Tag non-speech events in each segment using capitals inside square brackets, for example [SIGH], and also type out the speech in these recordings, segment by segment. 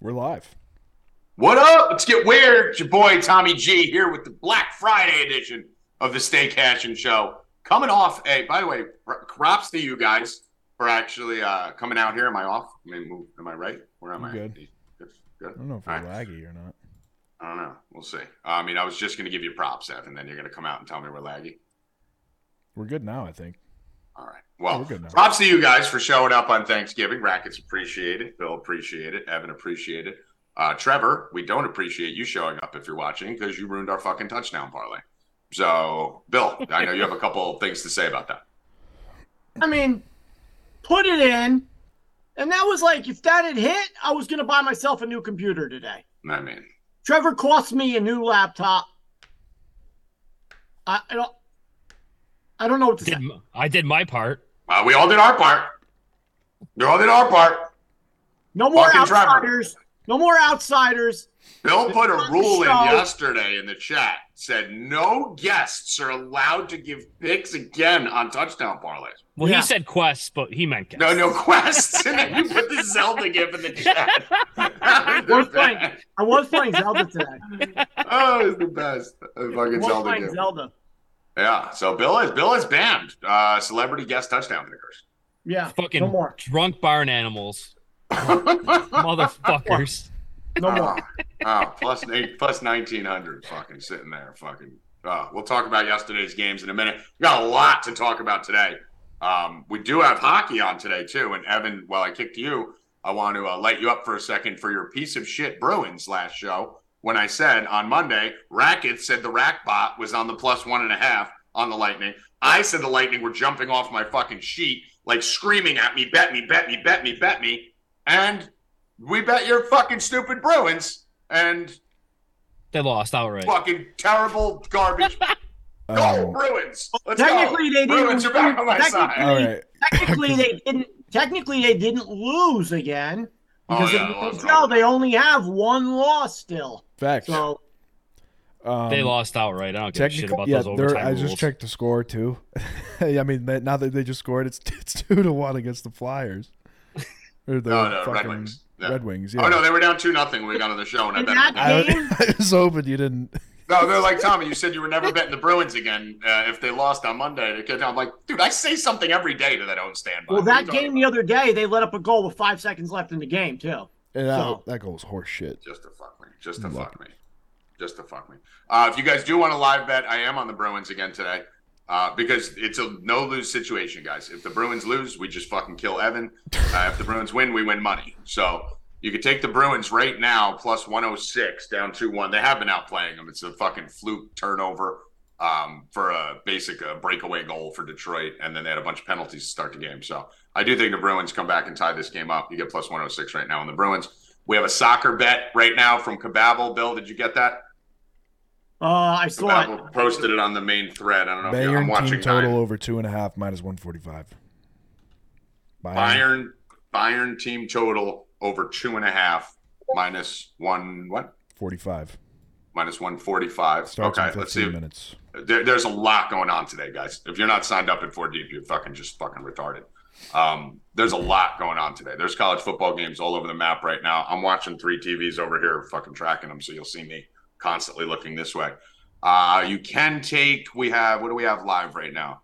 We're live. What up? Let's get weird. It's your boy Tommy G here with the Black Friday edition of the Stay Cashin' Show. Coming off, a, by the way, props to you guys for actually uh, coming out here. Am I off? I move, am I right? Where am I'm I? Good. Good. I don't know if we're laggy or not. I don't know. We'll see. I mean, I was just going to give you props, Evan, and then you're going to come out and tell me we're laggy. We're good now, I think. All right. Well, props to you guys for showing up on Thanksgiving. Rackets appreciate it. Bill appreciate it. Evan appreciate it. Uh, Trevor, we don't appreciate you showing up if you're watching because you ruined our fucking touchdown parlay. So, Bill, I know you have a couple things to say about that. I mean, put it in, and that was like if that had hit, I was going to buy myself a new computer today. I mean, Trevor cost me a new laptop. I, I don't. I don't know what to did, say. I did my part. Uh, we all did our part. We all did our part. No more Fucking outsiders. Trevor. No more outsiders. Bill put a rule in yesterday in the chat. Said no guests are allowed to give picks again on touchdown parlays. Well, yeah. he said quests, but he meant guests. No, no quests. and then you put the [LAUGHS] Zelda gif in the chat. I, [LAUGHS] was playing, I was playing Zelda today. Oh, it's the best. I fucking Zelda playing Zelda. Yeah. So Bill is Bill is banned uh, celebrity guest touchdown pickers. Yeah. Fucking no more. drunk barn animals. [LAUGHS] Motherfuckers. No more. Oh, oh, plus eight, plus nineteen hundred. Fucking sitting there. Fucking. Uh, we'll talk about yesterday's games in a minute. We got a lot to talk about today. Um, we do have hockey on today too. And Evan, while I kicked you, I want to uh, light you up for a second for your piece of shit Bruins last show when I said on Monday, Rackets said the rack bot was on the plus one and a half on the Lightning. I said the Lightning were jumping off my fucking sheet, like screaming at me, bet me, bet me, bet me, bet me. And we bet your fucking stupid Bruins. And they lost outright. Fucking terrible garbage. [LAUGHS] Go um, Bruins! Let's technically, go. they didn't. Bruins are back on my side. All right. Technically, [LAUGHS] they didn't. Technically, they didn't lose again because oh, yeah, they only have one loss still. Facts. So um, they lost outright. I don't give a shit about yeah, those overtime I just checked the score too. [LAUGHS] I mean, now that they just scored, it's [LAUGHS] it's two to one against the Flyers. [LAUGHS] Or the no, no, Red Wings. Yeah. Red Wings. Yeah. Oh no, they were down two nothing when we got on the show, and I bet. I, I was hoping you didn't. No, they're like Tommy. You said you were never betting the Bruins again uh, if they lost on Monday. I'm like, dude, I say something every day to that I don't stand. Well, that game the other day, they let up a goal with five seconds left in the game too. And so. that, that goal was horse shit. Just to fuck me. Just to fuck me. Just to fuck me. Uh, if you guys do want a live bet, I am on the Bruins again today. Uh, because it's a no lose situation, guys. If the Bruins lose, we just fucking kill Evan. Uh, if the Bruins win, we win money. So you could take the Bruins right now plus 106 down 2 1. They have been outplaying them. It's a fucking fluke turnover um, for a basic uh, breakaway goal for Detroit. And then they had a bunch of penalties to start the game. So I do think the Bruins come back and tie this game up. You get plus 106 right now on the Bruins. We have a soccer bet right now from Kababble. Bill, did you get that? Uh, I saw Kababble it. Posted it on the main thread. I don't know Bayern if I'm watching. Team total nine. over two and a half minus 145. Bayern. Bayern, Bayern team total over two and a half minus one what? Forty five. Minus one forty five. Okay, let's see. Minutes. There, there's a lot going on today, guys. If you're not signed up at four deep, you're fucking just fucking retarded. Um, there's a lot going on today. There's college football games all over the map right now. I'm watching three TVs over here, fucking tracking them, so you'll see me constantly looking this way. Uh, you can take. We have what do we have live right now?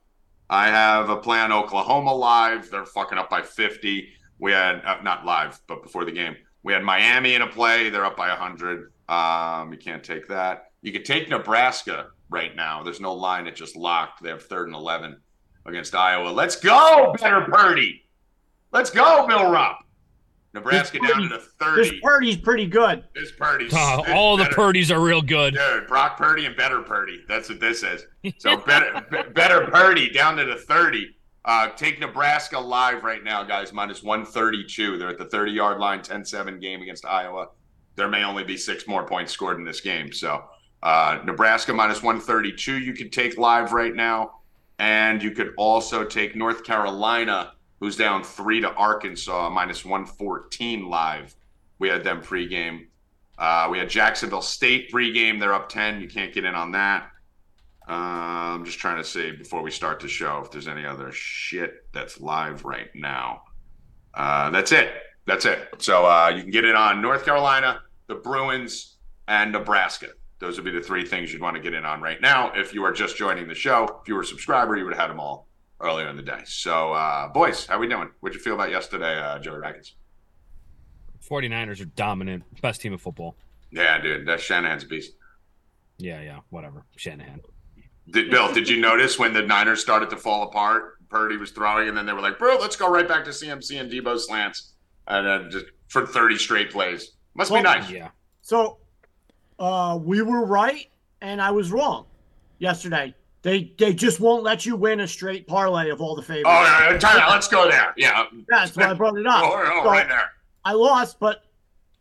I have a play on Oklahoma live. They're fucking up by 50. We had uh, not live, but before the game, we had Miami in a play. They're up by 100. Um, you can't take that. You could take Nebraska right now. There's no line; it just locked. They have third and 11 against Iowa. Let's go, better Purdy. Let's go, Bill Rupp. Nebraska down to 30. This Purdy's pretty good. This Purdy's. Uh, all the Purdy's are real good. Dude, Brock Purdy and better Purdy. That's what this is. [LAUGHS] So better, better Purdy down to the 30. Uh, take Nebraska live right now, guys, minus 132. They're at the 30 yard line, 10 7 game against Iowa. There may only be six more points scored in this game. So, uh, Nebraska minus 132, you could take live right now. And you could also take North Carolina, who's down three to Arkansas, minus 114 live. We had them pregame. Uh, we had Jacksonville State pregame. They're up 10. You can't get in on that. Uh, I'm just trying to see before we start the show if there's any other shit that's live right now. Uh, that's it. That's it. So uh, you can get it on North Carolina, the Bruins, and Nebraska. Those would be the three things you'd want to get in on right now. If you are just joining the show, if you were a subscriber, you would have had them all earlier in the day. So, uh, boys, how we doing? What'd you feel about yesterday, uh, Joey Rackets? 49ers are dominant, best team of football. Yeah, dude, that's Shanahan's beast. Yeah, yeah, whatever. Shanahan. Did, Bill, did you notice when the Niners started to fall apart? Purdy was throwing, and then they were like, "Bro, let's go right back to CMC and Debo slants," and then just for thirty straight plays. Must well, be nice. Yeah. So, uh, we were right, and I was wrong yesterday. They they just won't let you win a straight parlay of all the favorites. Oh, yeah, time out. Let's go there. Yeah. That's why I brought it up. [LAUGHS] oh, oh, so right there. I lost, but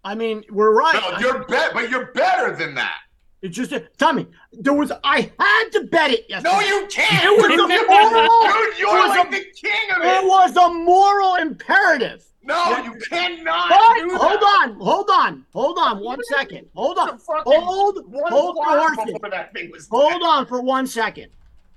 I mean, we're right. No, you're bet, but you're better than that. It's just a, Tommy. There was I had to bet it yesterday. No, you can't. It was a moral. Dude, you're like a, the king of it. It was a moral imperative. No, yeah. you cannot. But, hold on, hold on, hold on. One second. Hold on. Hold, hold Hold on for one second.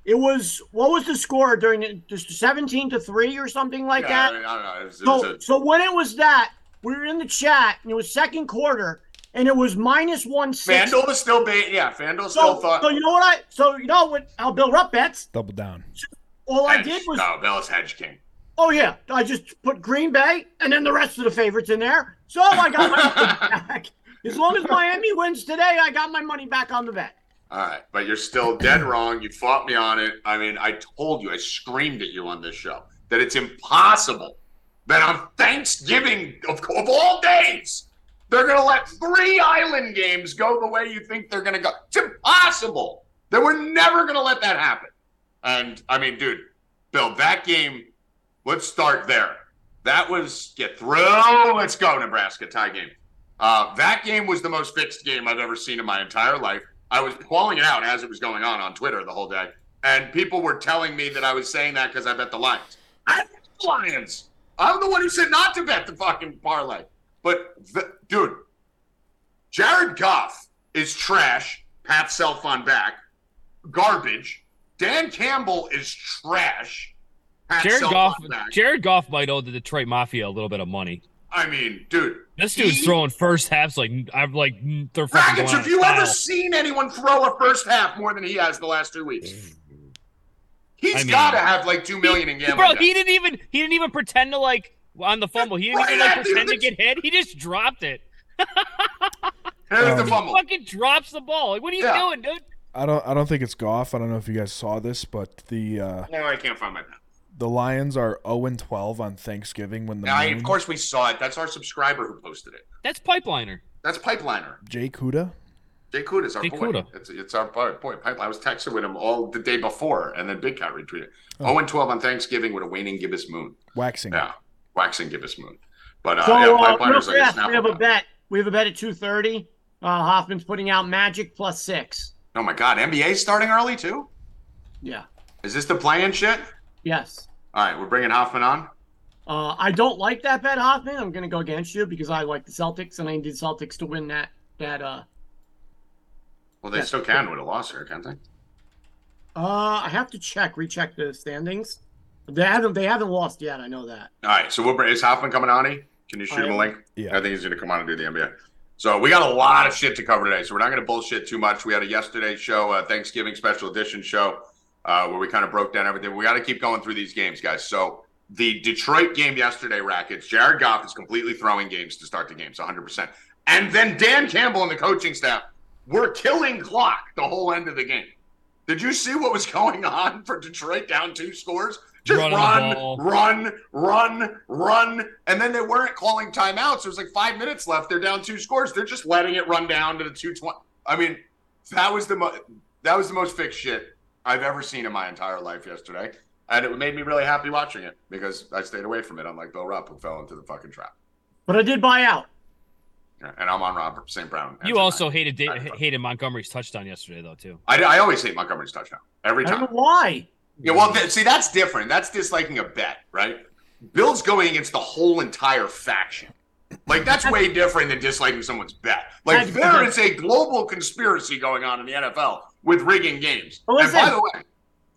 It was what was the score during the just seventeen to three or something like yeah, that? I mean, I don't know. Was, so, a... so when it was that, we were in the chat and it was second quarter and it was minus one six. FanDuel was still bait. Yeah, FanDuel so, still thought. So you know what I? So you know what? I'll build up bets? Double down. All hedge. I did was. Oh, no, Bill's hedge king. Oh yeah, I just put Green Bay and then the rest of the favorites in there. So I got my money [LAUGHS] back. As long as Miami wins today, I got my money back on the bet. All right, but you're still dead wrong. You fought me on it. I mean, I told you, I screamed at you on this show that it's impossible that on Thanksgiving of, of all days they're going to let three island games go the way you think they're going to go. It's impossible. They were never going to let that happen. And I mean, dude, Bill, that game, let's start there. That was get through. Let's go, Nebraska tie game. Uh, that game was the most fixed game I've ever seen in my entire life. I was calling it out as it was going on on Twitter the whole day, and people were telling me that I was saying that because I bet the Lions. I bet the Lions. I'm the one who said not to bet the fucking parlay. But the, dude, Jared Goff is trash. Pat Self on back, garbage. Dan Campbell is trash. Pat Jared Goff. Jared Goff might owe the Detroit Mafia a little bit of money. I mean, dude, this dude's he, throwing first halves like I'm like they're fucking. Rackets, have you style. ever seen anyone throw a first half more than he has the last two weeks? Mm. He's I mean, got to have like two million in gambling. Bro, he didn't even he didn't even pretend to like on the fumble. He didn't right even like, pretend to get hit. He just dropped it. [LAUGHS] There's the fumble. He fucking drops the ball. Like, what are you yeah. doing, dude? I don't. I don't think it's Goff. I don't know if you guys saw this, but the. Uh, no, I can't find my pen. The Lions are 0 and 12 on Thanksgiving when the. Yeah, moon... of course we saw it. That's our subscriber who posted it. That's Pipeliner. That's Pipeliner. Jay Kuda. Jay Kuda is our Jay boy. Kuda. It's, it's our boy. Pipeline. I was texting with him all the day before, and then Big Cat retweeted. Oh. 0 and 12 on Thanksgiving with a waning gibbous moon. Waxing. Yeah waxing gibbous moon. But uh, so, yeah, uh, real fast, we have a bet. We have a bet at two thirty. Uh, Hoffman's putting out Magic plus six. Oh my God, NBA starting early too. Yeah. Is this the playing shit? Yes. All right, we're bringing Hoffman on. Uh, I don't like that bet, Hoffman. I'm going to go against you because I like the Celtics and I need the Celtics to win that. That. Uh, well, they still can with a loss here, can't they? Uh, I have to check, recheck the standings. They haven't they haven't lost yet. I know that. All right, so we'll bring, is Hoffman coming on? Can you shoot him a link? Yeah, I think he's going to come on and do the NBA. So we got a lot of shit to cover today. So we're not going to bullshit too much. We had a yesterday show, a Thanksgiving special edition show, uh, where we kind of broke down everything. We got to keep going through these games, guys. So the Detroit game yesterday, Rackets, Jared Goff is completely throwing games to start the games, 100%. And then Dan Campbell and the coaching staff were killing clock the whole end of the game. Did you see what was [LAUGHS] going on for Detroit down two scores? Just run, run, run, run, and then they weren't calling timeouts. There was like five minutes left. They're down two scores. They're just letting it run down to the two twenty. I mean, that was the mo- that was the most fixed shit I've ever seen in my entire life yesterday, and it made me really happy watching it because I stayed away from it. Unlike Bill Rupp, who fell into the fucking trap. But I did buy out. Yeah, and I'm on Robert St. Brown. You also hated hated Montgomery's touchdown yesterday, though, too. I, I always hate Montgomery's touchdown every time. why. Yeah, well, th- see, that's different. That's disliking a bet, right? Bill's going against the whole entire faction. Like that's way [LAUGHS] different than disliking someone's bet. Like there is a global conspiracy going on in the NFL with rigging games. Well, and by the way,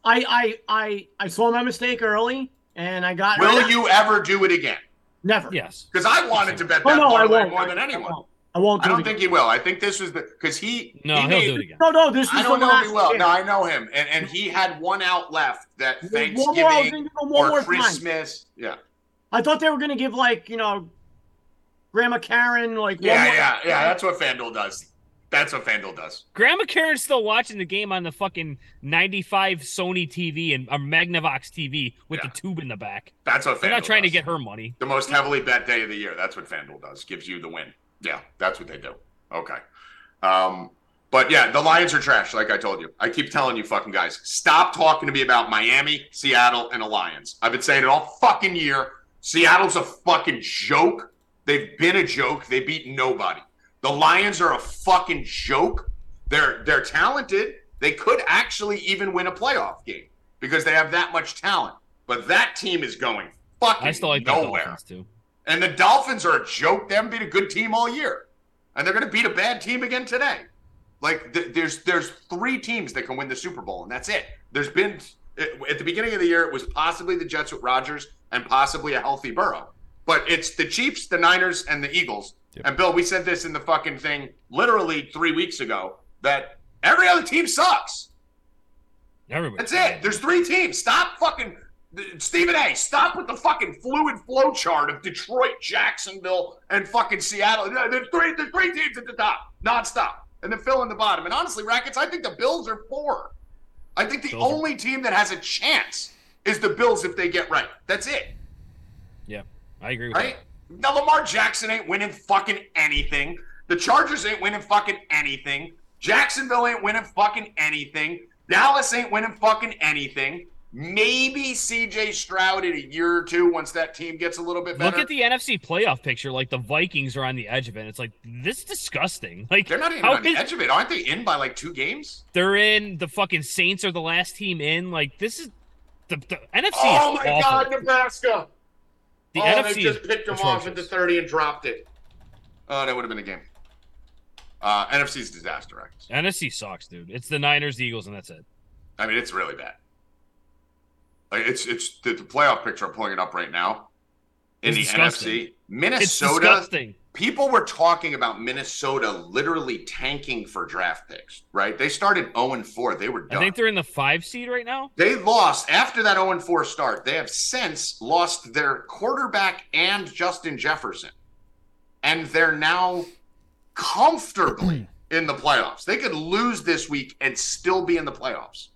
I I I I saw my mistake early, and I got. Will you ever do it again? Never. Yes. Because I wanted to bet Oh that no, I won't. more than I anyone. Won't. I won't. I do don't it think again. he will. I think this was the because he No, he he'll made- do it again. No, no. This was the one. I don't know last if he will. year. No, I know him, and and he had one out left that One more, I was gonna Thanksgiving give him one or more time. Christmas. Yeah, I thought they were going to give like you know, Grandma Karen like. one yeah, more- yeah, yeah. That's what FanDuel does. That's what FanDuel does. Grandma Karen's still watching the game on the fucking 95 Sony TV and a Magnavox TV with Yeah. the tube in the back. That's what FanDuel They're not trying to get her money. the most heavily bet day of the year. That's what FanDuel does. Gives you the win. Yeah, that's what they do. Okay. Um, but yeah, the Lions are trash, like I told you. I keep telling you fucking guys, stop talking to me about Miami, Seattle, and the Lions. I've been saying it all fucking year. Seattle's a fucking joke. They've been a joke. They beat nobody. The Lions are a fucking joke. They're they're talented. They could actually even win a playoff game because they have that much talent. But that team is going fucking I still like the nowhere. Dolphins too. And the Dolphins are a joke. They haven't been a good team all year, and they're going to beat a bad team again today. Like th- there's there's three teams that can win the Super Bowl, and that's it. There's been at the beginning of the year it was possibly the Jets with Rodgers and possibly a healthy Burrow, but it's the Chiefs, the Niners, and the Eagles. Yep. And Bill, we said this in the fucking thing literally three weeks ago that every other team sucks. Everybody. That's it. There's three teams. Stop fucking Stephen A. Stop with the fucking fluid flow chart of Detroit, Jacksonville, and fucking Seattle. There's three. There's three teams at the top, nonstop, and then fill in the bottom. And honestly, Rackets, I think the Bills are four. I think the Bills are- only team that has a chance is the Bills if they get right. That's it, Yeah, I agree with right? Now Lamar Jackson ain't winning fucking anything. The Chargers ain't winning fucking anything. Jacksonville ain't winning fucking anything. Dallas ain't winning fucking anything. Maybe CJ Stroud in a year or two once that team gets a little bit better. Look at the NFC playoff picture. Like the Vikings are on the edge of it. It's like this is disgusting. [LAUGHS] Like They're not even on the is- edge of it. Aren't they in by like two games? they're in. The fucking Saints are the last team in. Like this is the, the NFC. oh my awful. God, Nebraska! The oh, NFC they just picked them off at the 30 and dropped it. Oh, that would have been a game. Uh, NFC's disaster. NFC sucks, dude. It's the Niners, the Eagles, and that's it. I mean, it's really bad. Like it's it's the, the playoff picture. I'm pulling it up right now. In It's the disgusting. NFC, Minnesota. People were talking about Minnesota literally tanking for draft picks. Right? They started 0 and 4. They were I think they're in the five seed right now. They lost after that 0 and 4 start. They have since lost their quarterback and Justin Jefferson. And they're now comfortably [CLEARS THROAT] in the playoffs. They could lose this week and still be in the playoffs.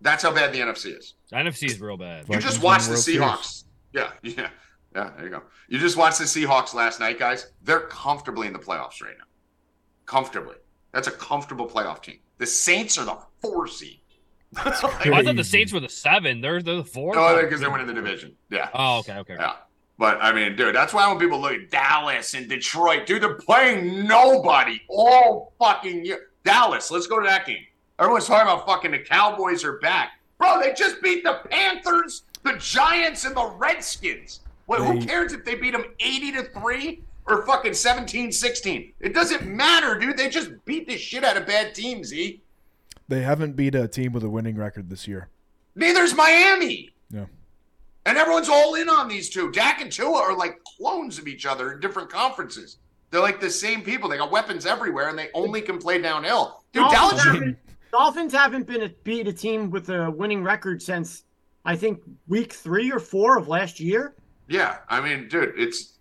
That's how bad the NFC is. The NFC is real bad. You just win watched the World Series. Seahawks. Yeah, [LAUGHS] yeah. Yeah, there you go. You just watched the Seahawks last night, guys. They're comfortably in the playoffs right now. Comfortably. That's a comfortable playoff team. The Saints are the four seed. That's [LAUGHS] Oh, I thought the. Saints were the seven. They're, they're the four. Oh, because they're winning the division. Yeah. Oh, okay, okay. Yeah. But I mean, dude, that's why when people look at Dallas and Detroit, dude, they're playing nobody all fucking year. Dallas, let's go to that game. Everyone's talking about fucking the Cowboys are back. Bro, they just beat the Panthers, the Giants, and the Redskins. What, who cares if they beat them 80 to 3 or fucking 17 16? It doesn't matter, dude. They just beat the shit out of bad teams, E. They haven't beat a team with a winning record this year. Neither's Miami. Yeah. And everyone's all in on these two. Dak and Tua are like clones of each other in different conferences. They're like the same people. They got weapons everywhere, and they only can play downhill. Dude, Dolphins Dallas, are- haven't, Dolphins haven't been a, beat a team with a winning record since I think week three or four of last year. yeah. I mean, dude, it's.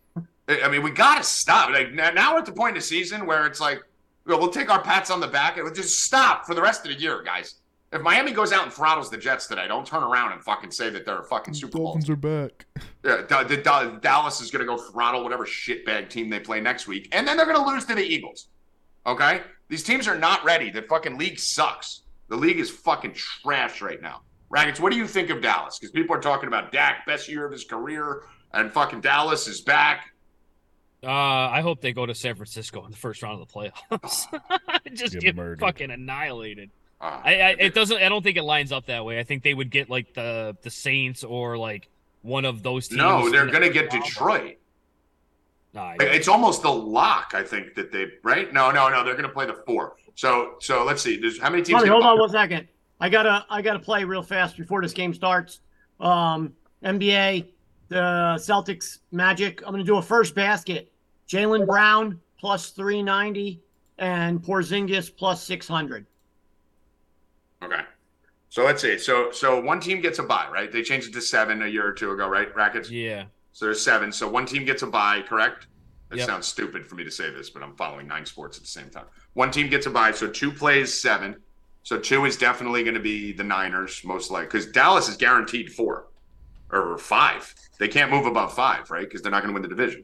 I mean, we got to stop. Like now now we're at the point in the season where it's like, well, we'll take our pats on the back and we'll just stop for the rest of the year, guys. If Miami goes out and throttles the Jets today, don't turn around and fucking say that they're a fucking Super Bowl. Dolphins are back. [LAUGHS] Yeah, Da- Da- Da- Dallas is going to go throttle whatever shitbag team they play next week, and then they're going to lose to the Eagles. Okay, these teams are not ready. The fucking league sucks. The league is fucking trash right now. Rackets, what do you think of Dallas? Because people are talking about Dak, best year of his career, and fucking Dallas is back. Uh, I hope they go to San Francisco in the first round of the playoffs. [LAUGHS] [LAUGHS] Just Get get, fucking annihilated. Uh, I, I it doesn't. I don't think it lines up that way. I think they would get like the the Saints or like one of those teams. no, they're going to get first round. Detroit. Nah, It's almost the lock, I think that they right. No, no, no, they're going to play the four. So, so let's see. There's how many teams? Tommy, hold on one second. I gotta I gotta play real fast before this game starts. Um, NBA, the Celtics Magic. I'm going to do a first basket. Jaylen Brown plus 390 and Porzingis plus 600. Okay. So let's see. So so one team gets a buy, right? They changed it to seven a year or two ago, right? Rackets. Yeah. So there's seven. So one team gets a bye, correct? That Yep. sounds stupid for me to say this, but I'm following nine sports at the same time. One team gets a bye, so two plays seven. So two is definitely going to be the Niners, most likely, because Dallas is guaranteed four or five. They can't move above five, right? Because they're not going to win the division.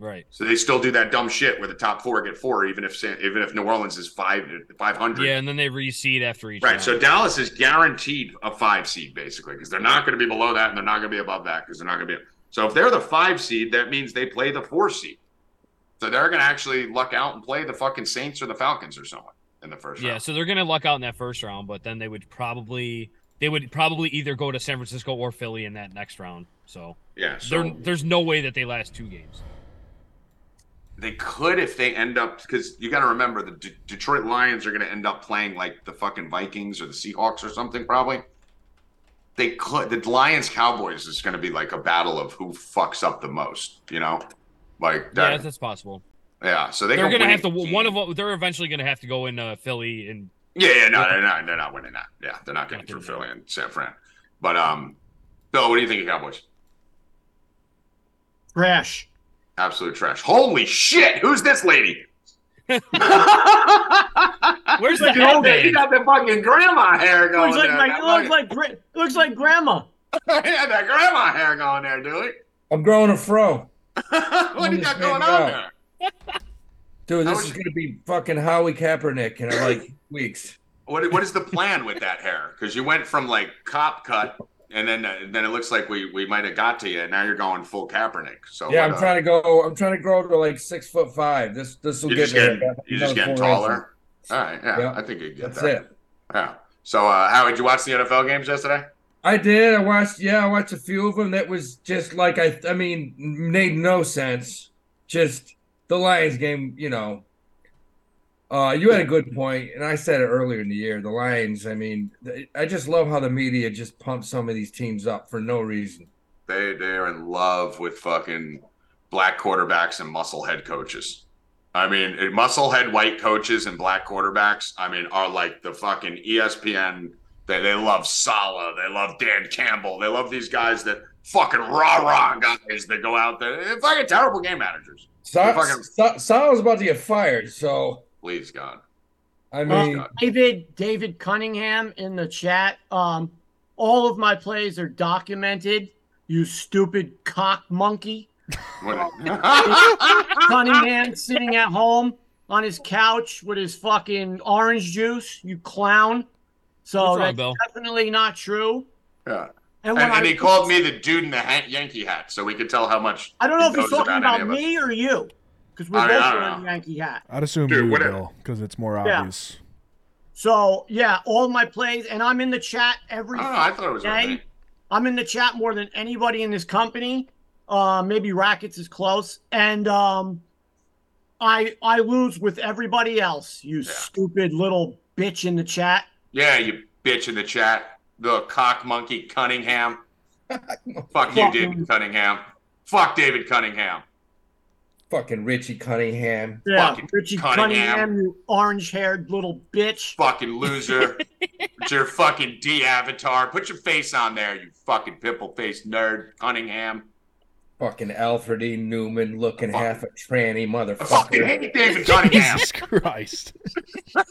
Right. So they still do that dumb shit where the top four get four, even if San- even if New Orleans is five five hundred. Yeah, and then they reseed after each. Right. round. So Dallas is guaranteed a five seed basically because they're not going to be below that and they're not going to be above that because they're not going to be. So if they're the five seed, that means they play the four seed. So they're going to actually luck out and play the fucking Saints or the Falcons or someone in the first yeah, round. so they're gonna luck out in that first round, but then they would probably they would probably either go to San Francisco or Philly in that next round. So, Yeah. So there's no way that they last two games. they could if they end up because you got to remember the D- Detroit Lions are going to end up playing like the fucking Vikings or the Seahawks or something probably. They could the Lions Cowboys is going to be like a battle of who fucks up the most, you know, like that. Yeah, that's possible. Yeah, so they They are gonna have to one of them. They're eventually gonna have to go in uh, Philly and Yeah, yeah, no, they're not. They're not winning that. Yeah, they're not getting through getting Philly and San Fran. But um, Bill, what do you think of Cowboys? Trash. Absolute trash. Holy shit! Who's this lady? [LAUGHS] Where's the Look at old lady. He got the fucking grandma hair going Looks like, there. like, That it looks fucking- like, it looks like grandma. [LAUGHS] yeah, that grandma hair going there, dude. I'm growing a fro. [LAUGHS] what do you got going on there? Dude, this is you- gonna be fucking Howie Kaepernick in like weeks. What what is the plan with that hair? Because you went from like cop cut, and then uh, then it looks like we we might have got to you, and now you're going full Kaepernick. So Yeah, what, I'm trying to go. I'm trying to grow to like six foot five. This this will You're get just getting you're just getting inches. taller. All right, yeah, Yeah. I think you get That's that. it. Yeah. So, uh, how did you watch the NFL games yesterday? I did. I watched. Yeah, I watched a few of them. That was just like I. I mean, made no sense. Just the Lions game. You know. Uh, you had a good point, and I said it earlier in the year. The Lions. I mean, I just love how the media just pumps some of these teams up for no reason. They they're in love with fucking black quarterbacks and muscle head coaches. I mean, muscle head white coaches and black quarterbacks. I mean, are like the fucking ESPN. They they love Saleh. They love Dan Campbell. They love these guys that fucking rah rah guys that go out there. They're fucking terrible game managers. Sa- fucking- Sa- Saleh's about to get fired, so Please God. I mean, God. David David Cunningham in the chat. Um, all of my plays are documented. You stupid cock monkey. [LAUGHS] Cunningham sitting at home on his couch with his fucking orange juice. You clown. So What's wrong, that's Bill? definitely not true. yeah. And, And, and he called me the dude in the ha- Yankee hat, so we could tell how much. I don't know he if he's talking about about, any of us. me or you, because we're I mean, both wearing know. Yankee hat. I'd assume Dude, you, whatever. Bill, because it's more Yeah. obvious. So yeah, all my plays, and I'm in the chat every I don't know. I thought it was day. okay. I'm in the chat more than anybody in this company. Uh, maybe Rackets is close, and um, I I lose with everybody else. You Yeah. stupid little bitch in the chat. Yeah, you bitch in the chat. The cock monkey Cunningham. [LAUGHS] Fuck you, David. Cunningham. Fuck David Cunningham. Fucking Richie Cunningham. Yeah, Fucking Richie Cunningham. Cunningham, you orange-haired little bitch. Fucking loser. [LAUGHS] It's your fucking D avatar. Put your face on there, you fucking pimple faced nerd, Cunningham. Fucking Alfred E. Neuman looking Fuck. half a tranny I fucking motherfucker. hate David Cunningham. Jesus Christ. [LAUGHS]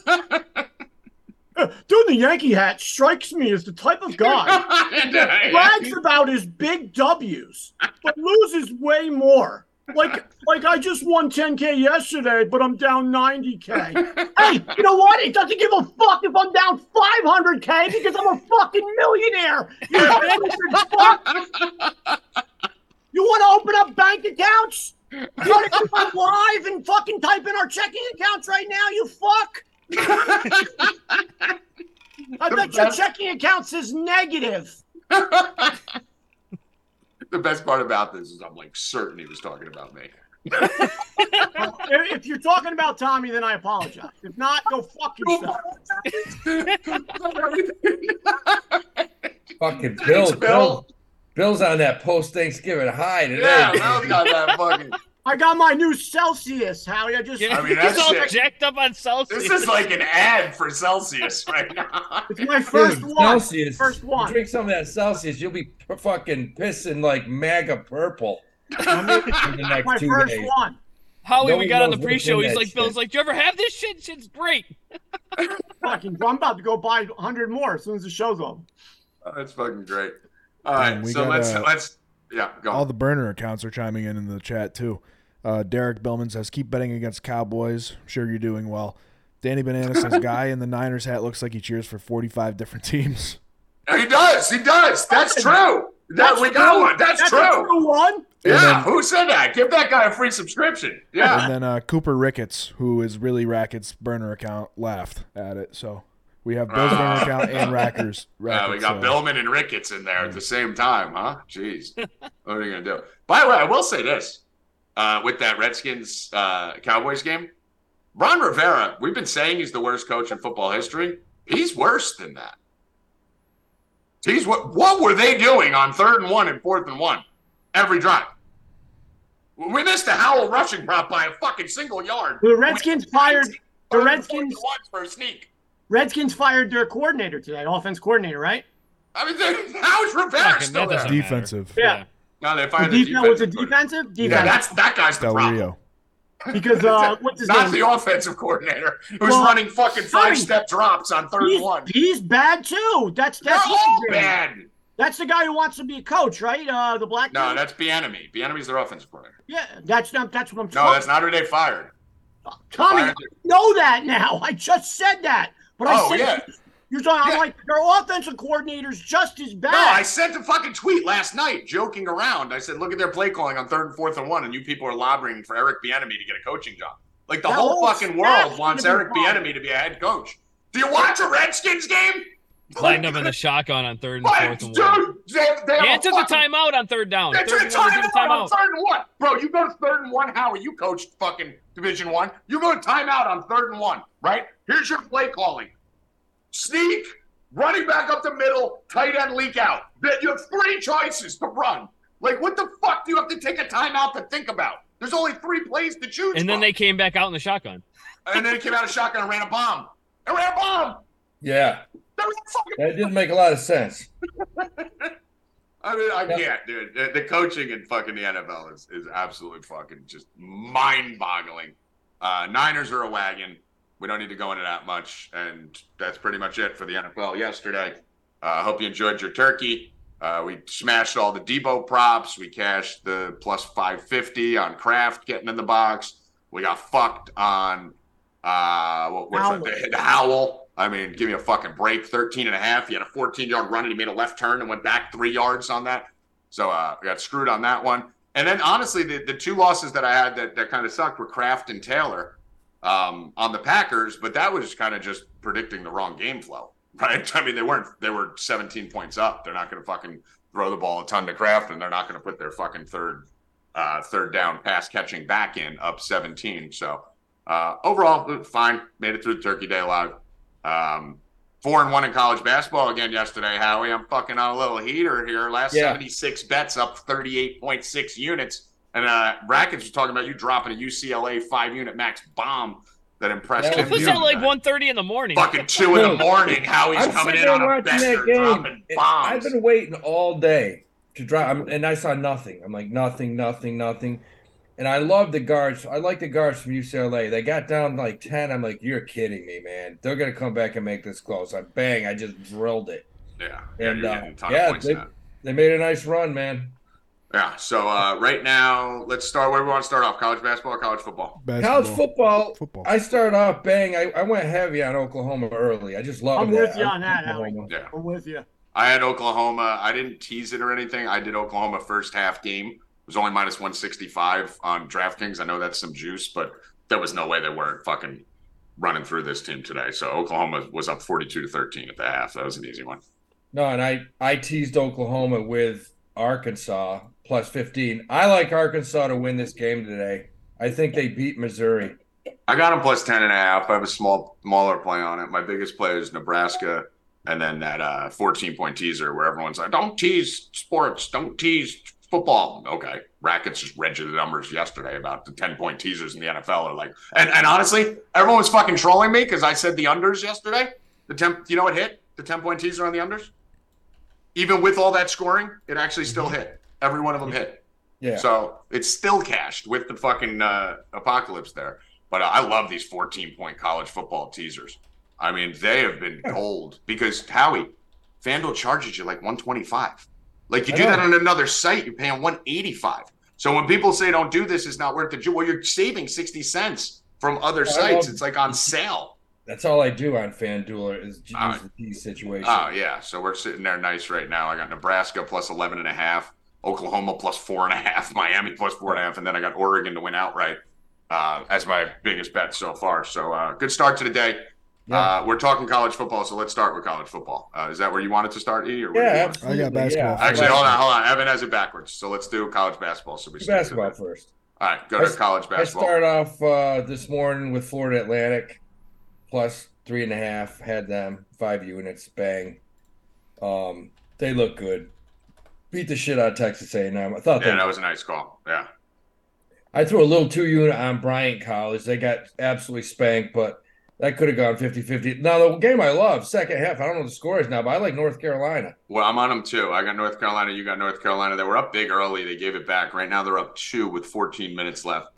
Dude, the Yankee hat strikes me as the type of guy [LAUGHS] brags about his big W's, but loses way more. Like, like I just won 10k yesterday, but I'm down 90k. [LAUGHS] hey, you know what? It doesn't give a fuck if I'm down 500k because I'm a fucking millionaire. You fuck. You want to open up bank accounts? You want to come on live and fucking type in our checking accounts right now? You fuck. [LAUGHS] I bet your checking account says negative. [LAUGHS] the best part about this is I'm like certain he was talking about me. If if you're talking about Tommy, then I apologize. If not, go fuck yourself. Fucking Bill, Bill. Bill. Bill's on that post Thanksgiving high today. Yeah, Mel's got that fucking. I got my new Celsius, Howie. I just Yeah, I mean, [LAUGHS] that's all shit. jacked up on Celsius. This is like an ad for Celsius right now. [LAUGHS] it's my first Dude, one. Celsius. First You one. drink some of that Celsius, you'll be p- fucking pissing like MAGA purple [LAUGHS] in the next My two first days. one. Howie, No we got on the pre-show. He's that like, Bill's like, "Do you ever have this shit? Shit's great." Fucking, I'm about to go buy 100 more as soon as the show's over. Oh, That's fucking great. All right, so got, let's uh, let's yeah go. All the burner accounts are chiming in in the chat too. Uh, Derek Billman says, "Keep betting against Cowboys. Sure, you're doing well." Danny Banana says, [LAUGHS] "Guy in the Niners hat looks like he cheers for 45 different teams." he does. He does. That's true. That we got one. That's, That's true. a true one. Yeah. then- Who said that? Give that guy a free subscription. Yeah. And then uh, Cooper Ricketts, who is really Racket's burner account, laughed at it. So we have Bill's burner account and Rackets. [LAUGHS] Yeah, we got uh, Billman and Ricketts in there at the same time, huh? Jeez. [LAUGHS] what are you gonna do? By the way, I will say this. Uh, with that Redskins uh, Cowboys game, Ron Rivera, we've been saying he's the worst coach in football history. He's worse than that. He's what what were they doing on third and one and fourth and one every drive? We missed a Howell rushing prop by a fucking single yard. The Redskins fired. The Redskins. fourth and one for a sneak. Redskins fired their coordinator today, offense coordinator, right? I mean, they- [LAUGHS] how's Rivera Fucking- still there? doesn't matter. Defensive. Yeah. No, they fired the defense was it defensive coordinator. defensive? Yeah, that's that guy's the Del problem. Rio. because uh, what's his Not name? the offensive coordinator who's Well, running fucking Tommy, five step drops on third He's, and one. he's bad too. That's They're that's all bad. That's the guy who wants to be a coach, right? Uh, the black. No, dude? that's Bieniemy. Bieniemy's their offensive coordinator. yeah. That's not. That's what I'm No, that's not who they fired. Tommy, Fired- I know that now. [LAUGHS] I just said that, but I Oh said yeah. You're talking. Yeah. I'm like their offensive coordinator's just as bad. No, I sent a fucking tweet last night joking around. I said, look at their play calling on third and fourth and one, and you people are lobbying for Eric Bieniemy to get a coaching job. Like the That whole whole fucking world wants Eric fired. Bieniemy to be a head coach. Do you watch a Redskins game? Lined up in the shotgun on third and What? fourth and Dude, one. they, they have Yeah, a took the fucking- timeout on third down. They Third took and one, they time took the out on third and one. Bro, you go to third and one. How you coached fucking Division One? You go to timeout on third and one, right? Here's your play calling: sneak, running back up the middle, tight end leak out. Then You have three choices to run. Like, what the fuck do you have to take a timeout to think about? There's only three plays to choose And then from. they came back out in the shotgun. and then it came out of shotgun and ran a bomb. It ran a bomb. Yeah, That was fucking that didn't make a lot of sense. [LAUGHS] I mean, I Yeah. can't, dude. The, the coaching in fucking the NFL is, is absolutely fucking just mind boggling. Uh, Niners are a wagon. We don't need to go into that much. And that's pretty much it for the NFL yesterday. I uh, hope you enjoyed your turkey. Uh, we smashed all the Debo props. We cashed the plus 550 on Kraft getting in the box. We got fucked on uh, what, what's Howell. that? The, the Howell. I mean, give me a fucking break. 13 and a half. He had a 14 yard run and he made a left turn and went back three yards on that. So uh, we got screwed on that one. And then honestly, the, the two losses that I had that, that kind of sucked were Kraft and Taylor um, on the Packers, but that was kind of just predicting the wrong game flow, [LAUGHS] right? I mean, they weren't, they were 17 points up. They're not going to fucking throw the ball a ton to Kraft and they're not going to put their fucking third, uh, third down pass catching back in up 17. So uh, overall, fine. Made it through the turkey day alive. Um, four and one in college basketball again yesterday, Howie. I'm fucking on a little heater here. Last Yeah. 76 bets up 38.6 units. And uh, Rackets was talking about you dropping a UCLA five unit max bomb that impressed Yeah, him. What's you- that like 1.30 in the morning? Fucking two in the Dude, morning. Howie's I'm coming sitting in there on a watching that game. dropping bombs. I've been waiting all day to drop, and I saw nothing. I'm like nothing, nothing, nothing. And I love the guards. I like the guards from UCLA. They got down like ten. I'm like, you're kidding me, man. They're gonna come back and make this close. I bang. I just drilled it. yeah, yeah, And you're uh, getting a ton yeah, they, they made a nice run, man. Yeah. So uh, right now, let's start. Where we want to start off? College basketball or college football? Basketball. College football. Football. I started off bang. I, I went heavy on Oklahoma early. I just love I'm that. with you on that, Howie. Oklahoma. Yeah. I'm with you. I had Oklahoma. I didn't tease it or anything. I did Oklahoma first half game. It was only minus 165 on DraftKings. I know that's some juice, but there was no way they weren't fucking running through this team today. So Oklahoma was up 42 to 13 at the half. That was an easy one. No, and I I teased Oklahoma with Arkansas plus 15. I like Arkansas to win this game today. I think they beat Missouri. I got them plus 10 and a half. I have a small, smaller play on it. My biggest play is Nebraska and then that uh, 14 point teaser where everyone's like, "Don't tease sports, don't tease football." Okay, Rackets just read you the numbers yesterday about the 10 point teasers in the NFL are like, and, and honestly, everyone was fucking trolling me because I said the unders yesterday. The 10, you know what hit the 10 point teaser on the unders? Even with all that scoring, it actually still hit. Every one of them hit. Yeah. So it's still cashed with the fucking uh, apocalypse there. But I love these 14 point college football teasers. I mean, they have been gold because Howie, FanDuel charges you like 125. Like you do that on another site, you're paying 185. So when people say don't do this, it's not worth it. Well, you're saving 60 cents from other sites. It's like on sale. That's all I do on FanDuel is use All right. the T situation. Oh yeah, so we're sitting there nice right now. I got Nebraska plus 11 and a half, Oklahoma plus four and a half, [LAUGHS] Miami plus four and a half, and then I got Oregon to win outright uh, as my biggest bet so far. So uh, good start to the day. Yeah. Uh, we're talking college football, so let's start with college football. Uh, is that where you wanted to start, E? Or where you yeah. I got basketball Yeah. Actually, hold on, hold on. Evan has it backwards, so let's do college basketball. So we Do stick basketball first. All right, go to s- college basketball. I start off uh, this morning with Florida Atlantic plus three and a half. Had them five units. Bang. Um, they look good. Beat the shit out of Texas A&M. I thought yeah, that was a nice call. Yeah. I threw a little two unit on Bryant College. They got absolutely spanked, but that could have gone 50 50. Now, the game I love, second half, I don't know the score is now, but I like North Carolina. Well, I'm on them too. I got North Carolina. You got North Carolina. They were up big early. They gave it back. Right now, they're up two with 14 minutes left.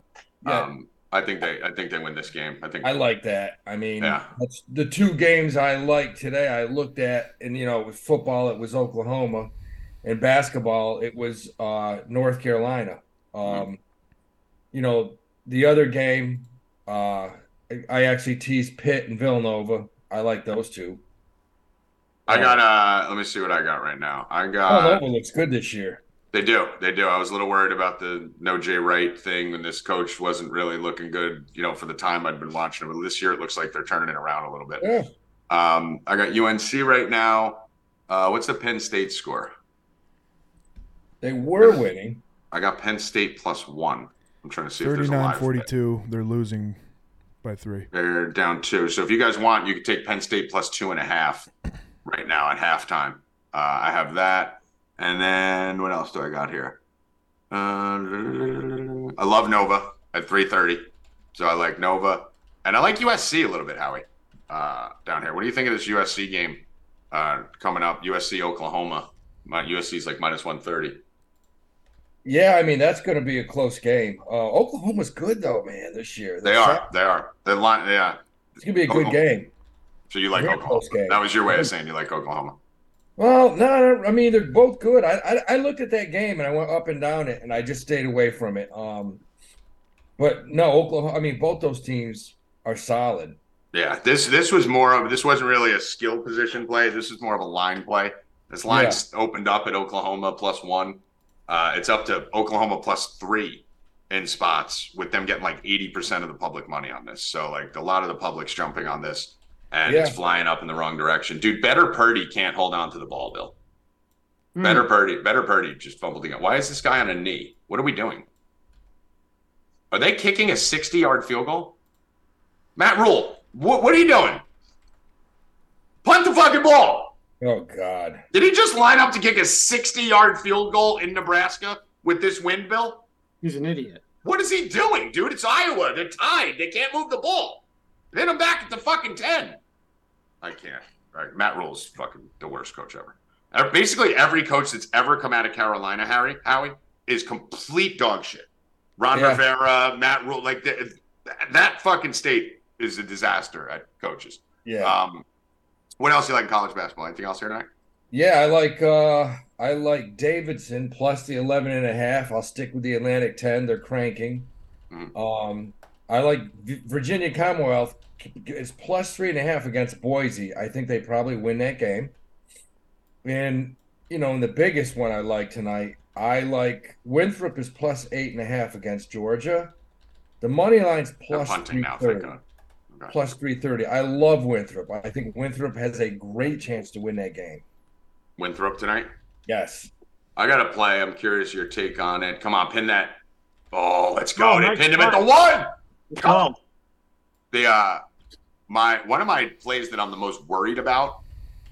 Yeah. Um, I think they. I think they win this game. I think. I like that. I mean, Yeah. that's the two games I like today. I looked at, and you know, with football, it was Oklahoma, and basketball, it was uh, North Carolina. Um, you know, the other game, uh, I- I actually teased Pitt and Villanova. I like those two. I got. Uh, let me see what I got right now. I got. Villanova looks good this year. They do. They do. I was a little worried about the no Jay Wright thing when this coach wasn't really looking good. You know, for the time I'd been watching it. But this year, it looks like they're turning it around a little bit. Yeah. Um, I got UNC right now. Uh, what's the Penn State score? They were winning. I got Penn State plus one. I'm trying to see if there's a live. 39-42. They're losing by three. They're down two. So if you guys want, you could take Penn State plus two and a half right now at halftime. Uh, I have that. And then what else do I got here? Uh, I love Nova at 3:30. So I like Nova. And I like USC a little bit, Howie, uh, down here. What do you think of this USC game uh, coming up? USC Oklahoma. My USC is like minus 130. Yeah, I mean that's going to be a close game. Uh, Oklahoma's good though, man. This year They They're are. They are. They line. Yeah. It's going to be a good game. So you like Oklahoma? That was your way of saying you like Oklahoma. Well, no, I mean they're both good. I, I I looked at that game and I went up and down it, and I just stayed away from it. Um, but no, Oklahoma. I mean, both those teams are solid. Yeah, this this was more of this wasn't really a skill position play. This is more of a line play. This line's opened up at Oklahoma plus one. Uh, it's up to Oklahoma plus three in spots with them getting like eighty percent of the public money on this. So like a lot of the public's jumping on this, and it's flying up in the wrong direction. Dude, better Purdy can't hold on to the ball, Bill. Hmm. Better Purdy, better Purdy just fumbled again. Why is this guy on a knee? What are we doing? Are they kicking a sixty-yard field goal? Matt Rhule, what, what are you doing? Punt the fucking ball. Oh God, Did he just line up to kick a 60 yard field goal in Nebraska with this wind, Bill? He's an idiot. What is he doing, dude? It's Iowa. They're tied. They can't move the ball. Hit him back at the fucking 10. I can't. Right, Matt Rhule's fucking the worst coach ever. Basically, every coach that's ever come out of Carolina, Harry, Howie, is complete dog shit. Ron Yeah. Rivera, Matt Rhule, like the, that fucking state is a disaster at coaches. yeah, Um, what else do you like in college basketball? Anything else here tonight? yeah. I like uh, I like Davidson plus the 11 and a half. I'll stick with the Atlantic 10. They're cranking. Mhm. Um, I like Virginia Commonwealth. It's plus three and a half against Boise. I think they probably win that game. And you know, and the biggest one I like tonight, I like Winthrop is plus eight and a half against Georgia. The money line's They're plus punting three now, thank thirty. God. Okay. Plus three thirty. I love Winthrop. I think Winthrop has a great chance to win that game. Winthrop tonight. Yes. I got to play. I'm curious your take on it. Come on, pin that. Oh, let's go. Oh, they nice pinned him at the one. Let's go. The uh, my one of my plays that I'm the most worried about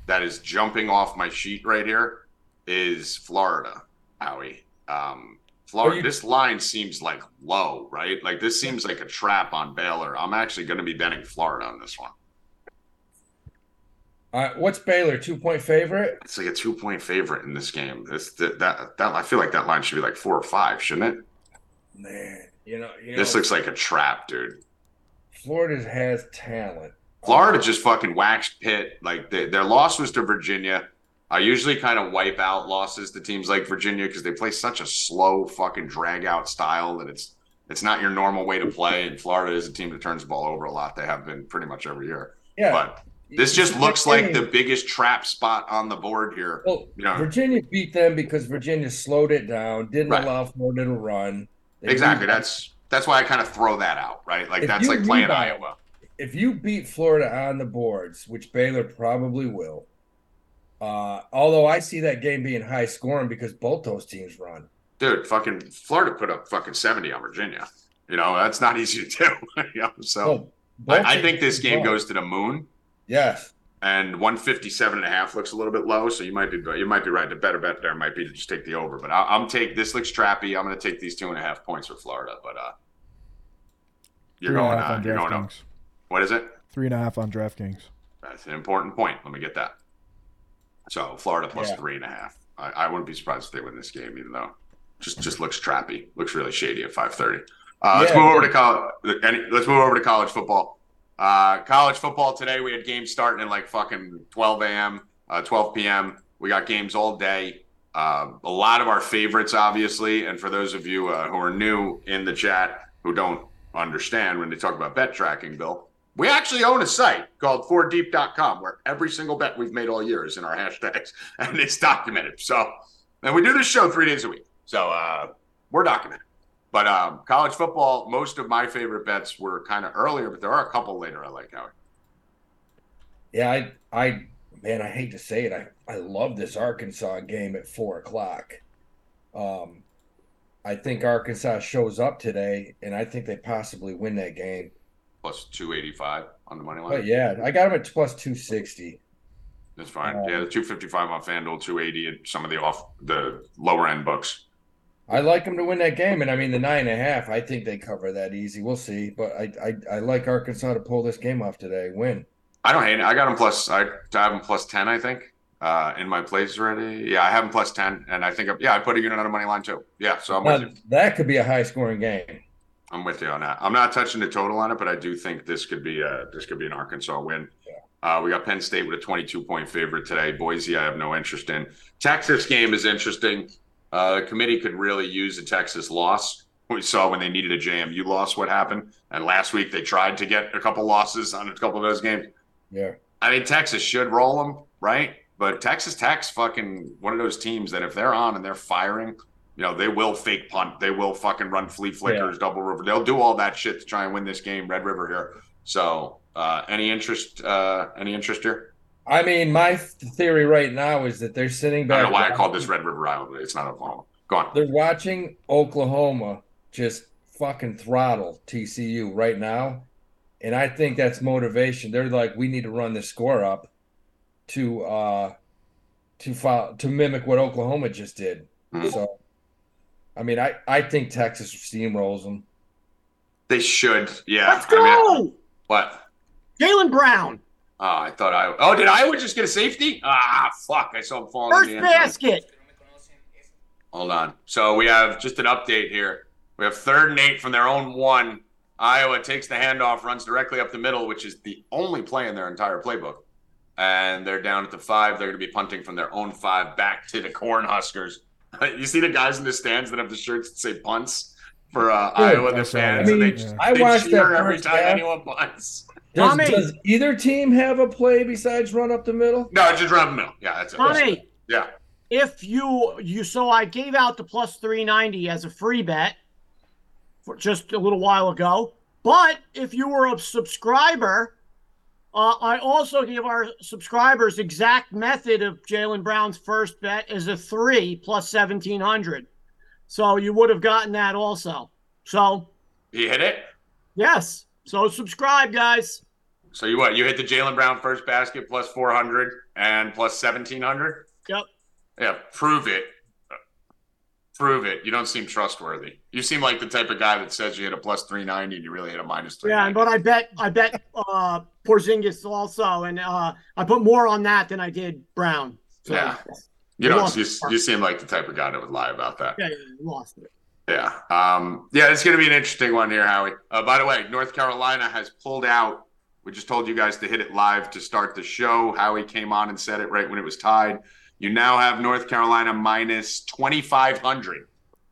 that is jumping off my sheet right here is Florida, Howie. Um, Florida. you- this line seems like low, right? Like this seems like a trap on Baylor. I'm actually going to be betting Florida on this one. All right, what's Baylor? Two point favorite? It's like a two point favorite in this game. This that, that that I feel like that line should be like four or five, shouldn't it? Man, you know, you know This looks like a trap, dude. Florida has talent. Florida just fucking waxed Pitt. Like they, their loss was to Virginia. I usually kind of wipe out losses to teams like Virginia because they play such a slow fucking drag out style that it's it's not your normal way to play. And Florida is a team that turns the ball over a lot. They have been pretty much every year. Yeah, But this just looks like the biggest trap spot on the board here. Well, You know, Virginia beat them because Virginia slowed it down, didn't Right. allow Florida to run. They exactly. That's that's why I kind of throw that out, right? Like If that's like playing rebound- Iowa. if you beat Florida on the boards, which Baylor probably will. Uh, although I see that game being high scoring because both those teams run. Dude, fucking Florida put up fucking 70 on Virginia. You know, that's not [LAUGHS] easy to do. [LAUGHS] you know, so Oh, I, I think this game goes to the moon. Yes. And 157 and a half looks a little bit low so you might be you might be right. The better bet there might be to just take the over but I, i'm take this looks trappy. I'm going to take these two and a half points for florida but uh you're Three going uh, on you're going up. What is it? Three and a half on DraftKings. that's an important point. Let me get that. So florida plus Yeah. three and a half. I, I wouldn't be surprised if they win this game even though just just looks trappy. Looks really shady at 530 uh, let's move over to college any, let's move over to college football uh, college football today, we had games starting at like fucking 12 a.m., uh, 12 p.m. We got games all day. Uh, a lot of our favorites, obviously. And for those of you uh, who are new in the chat who don't understand when they talk about bet tracking, Bill, we actually own a site called 4deep.com where every single bet we've made all year is in our [LAUGHS] hashtags and it's documented. So, and we do this show three days a week. So, uh, we're documented. But um, college football, most of my favorite bets were kind of earlier, but there are a couple later I like, Howard. Yeah, I, I, man, I hate to say it. I, I love this Arkansas game at four o'clock. Um, I think Arkansas shows up today, and I think they possibly win that game. Plus 285 on the money line. But yeah, I got them at plus two sixty. That's fine. Um, yeah, the 255 on FanDuel, 280 at some of the off the lower end books. I like them to win that game, and I mean the nine and a half. I think they cover that easy. We'll see, but I, I, I like Arkansas to pull this game off today. Win. I don't hate it. I got them plus. I, I have them plus 10, I think, uh, in my place already. Yeah, I have them plus 10, and I think yeah, I put a unit on the money line too. Yeah, so I'm with you. that could be a high scoring game. I'm with you on that. I'm not touching the total on it, but I do think this could be a this could be an Arkansas win. Uh, we got Penn State with a 22 point favorite today. Boise, I have no interest in. Texas game is interesting. Uh, the committee could really use a Texas loss. We saw when they needed a JMU loss what happened, and last week they tried to get a couple losses on a couple of those games. Yeah. I mean, Texas should roll them, right? But Texas Tech's fucking one of those teams that if they're on and they're firing, you know, they will fake punt. They will fucking run flea flickers, double river. They'll do all that shit to try and win this game, Red River here. So, uh, any interest? Uh, any interest here? I mean, my theory right now is that they're sitting back. I don't know why I called this Red River Island. It's not Oklahoma. Go on. They're watching Oklahoma just fucking throttle TCU right now, and I think that's motivation. They're like, we need to run the score up to uh to follow, to mimic what Oklahoma just did. Mhm. So, I mean, I I think Texas steamrolls them. They should. Yeah. Let's I mean, go. what? Jaylen Brown, Oh, I thought I. Oh, did Iowa just get a safety? Ah, fuck! I saw him falling. first in the basket. Hold on. So we have just an update here. We have third and eight from their own one. Iowa takes the handoff, runs directly up the middle, which is the only play in their entire playbook. And they're down at the five. They're going to be punting from their own five back to the Cornhuskers. [LAUGHS] you see the guys in the stands that have the shirts that say punts for uh, Dude, Iowa, the I saw fans, that. and they, I Yeah. I watched that cheer every time half. anyone punts. Does, Tommy. does either team have a play besides run up the middle? No, just run up the middle. Yeah, that's it. Tommy, Yeah. if you you so I gave out the plus 390 as a free bet for just a little while ago. But if you were a subscriber, uh, I also give our subscribers exact method of Jaylen Brown's first bet as a three plus 1700. So you would have gotten that also. So He hit it. yes. So subscribe, guys. So you what? You hit the Jaylen Brown first basket plus 400, and plus seventeen hundred. Yep. Yeah, prove it. Prove it. You don't seem trustworthy. You seem like the type of guy that says you hit a plus three ninety and you really hit a minus three. Yeah, but I bet I bet uh Porzingis also, and uh I put more on that than I did Brown. So, Yeah. you don't. You, you seem like the type of guy that would lie about that. yeah, yeah, lost it. Yeah. Um, yeah, it's going to be an interesting one here, Howie. Uh, by the way, North Carolina has pulled out. We just told you guys to hit it live to start the show. Howie came on and said it right when it was tied. You now have North Carolina minus 2,500.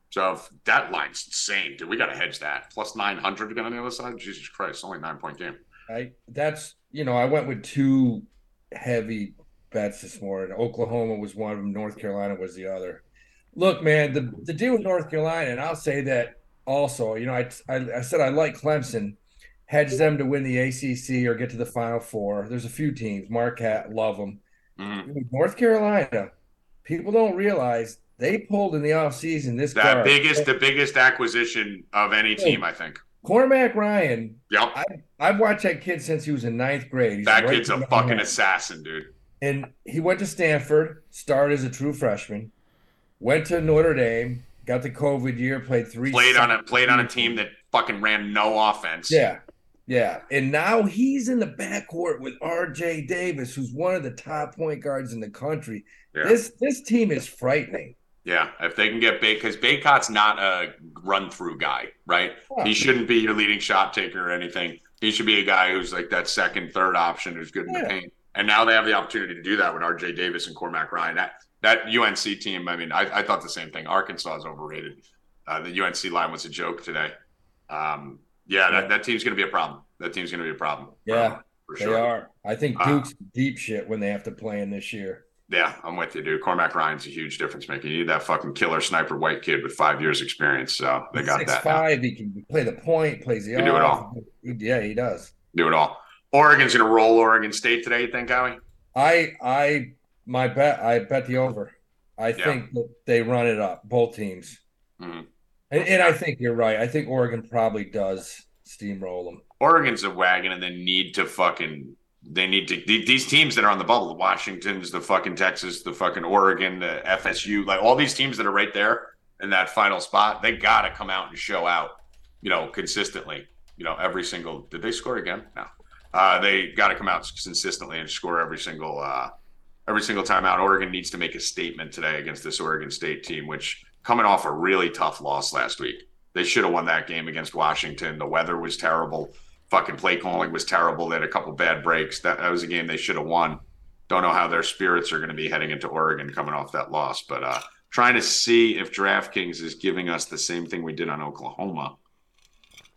So that line's insane, dude. We got to hedge that. Plus 900 again on the other side. Jesus Christ, only nine point game. I that's you know I went with two heavy bets this morning. Oklahoma was one of them. North Carolina was the other. Look, man, the the deal with North Carolina, and I'll say that also. You know, I I, I said I like Clemson, hedge them to win the ACC or get to the Final Four. There's a few teams. Marquette, love them. Mhm. North Carolina, people don't realize they pulled in the offseason this The guard. biggest, the biggest acquisition of any team, I think. Cormac Ryan. Yep. I, I've watched that kid since he was in ninth grade. He's That right kid's a fucking assassin, dude. And he went to Stanford, started as a true freshman, went to Notre Dame, got the COVID year, played three. Played on a played on a team that fucking ran no offense. Yeah, yeah. And now he's in the backcourt with R.J. Davis, who's one of the top point guards in the country. Yeah. This this team is frightening. Yeah, if they can get Bay, because Bacot's not a run through guy, right? He shouldn't be your leading shot taker or anything. He should be a guy who's like that second, third option who's good in the Yeah. paint. And now they have the opportunity to do that with R.J. Davis and Cormac Ryan. That that UNC team, I mean, I, I thought the same thing. Arkansas is overrated. Uh, the UNC line was a joke today. Um, yeah, that, that team's going to be a problem. That team's going to be a problem. Yeah, Um, for They are. I think Uh, Duke's deep shit when they have to play in this year. Yeah, I'm with you, dude. Cormac Ryan's a huge difference maker. You need that fucking killer sniper white kid with five years experience. So they got Six that. now. five. He can play the point, plays the He do it all. He- Yeah, he does. Do it all. Oregon's going to roll Oregon State today. You think, Howie? I I my bet I bet the over. I Yeah. think that they run it up, both teams. Mhm. And, and I think you're right. I think Oregon probably does steamroll them. Oregon's a wagon, and they need to fucking. They need to these teams that are on the bubble, the Washingtons, the fucking Texas, the fucking Oregon, the FSU, like all these teams that are right there in that final spot. They got to come out and show out, you know, consistently. You know, every single. Did they score again? No. Uh, they got to come out consistently and score every single uh, every single time out. Oregon needs to make a statement today against this Oregon State team, which coming off a really tough loss last week. They should have won that game against Washington. The weather was terrible. Fucking play calling was terrible. They had a couple bad breaks. That, that was a game they should have won. Don't know how their spirits are going to be heading into Oregon coming off that loss, but uh, trying to see if DraftKings is giving us the same thing we did on Oklahoma.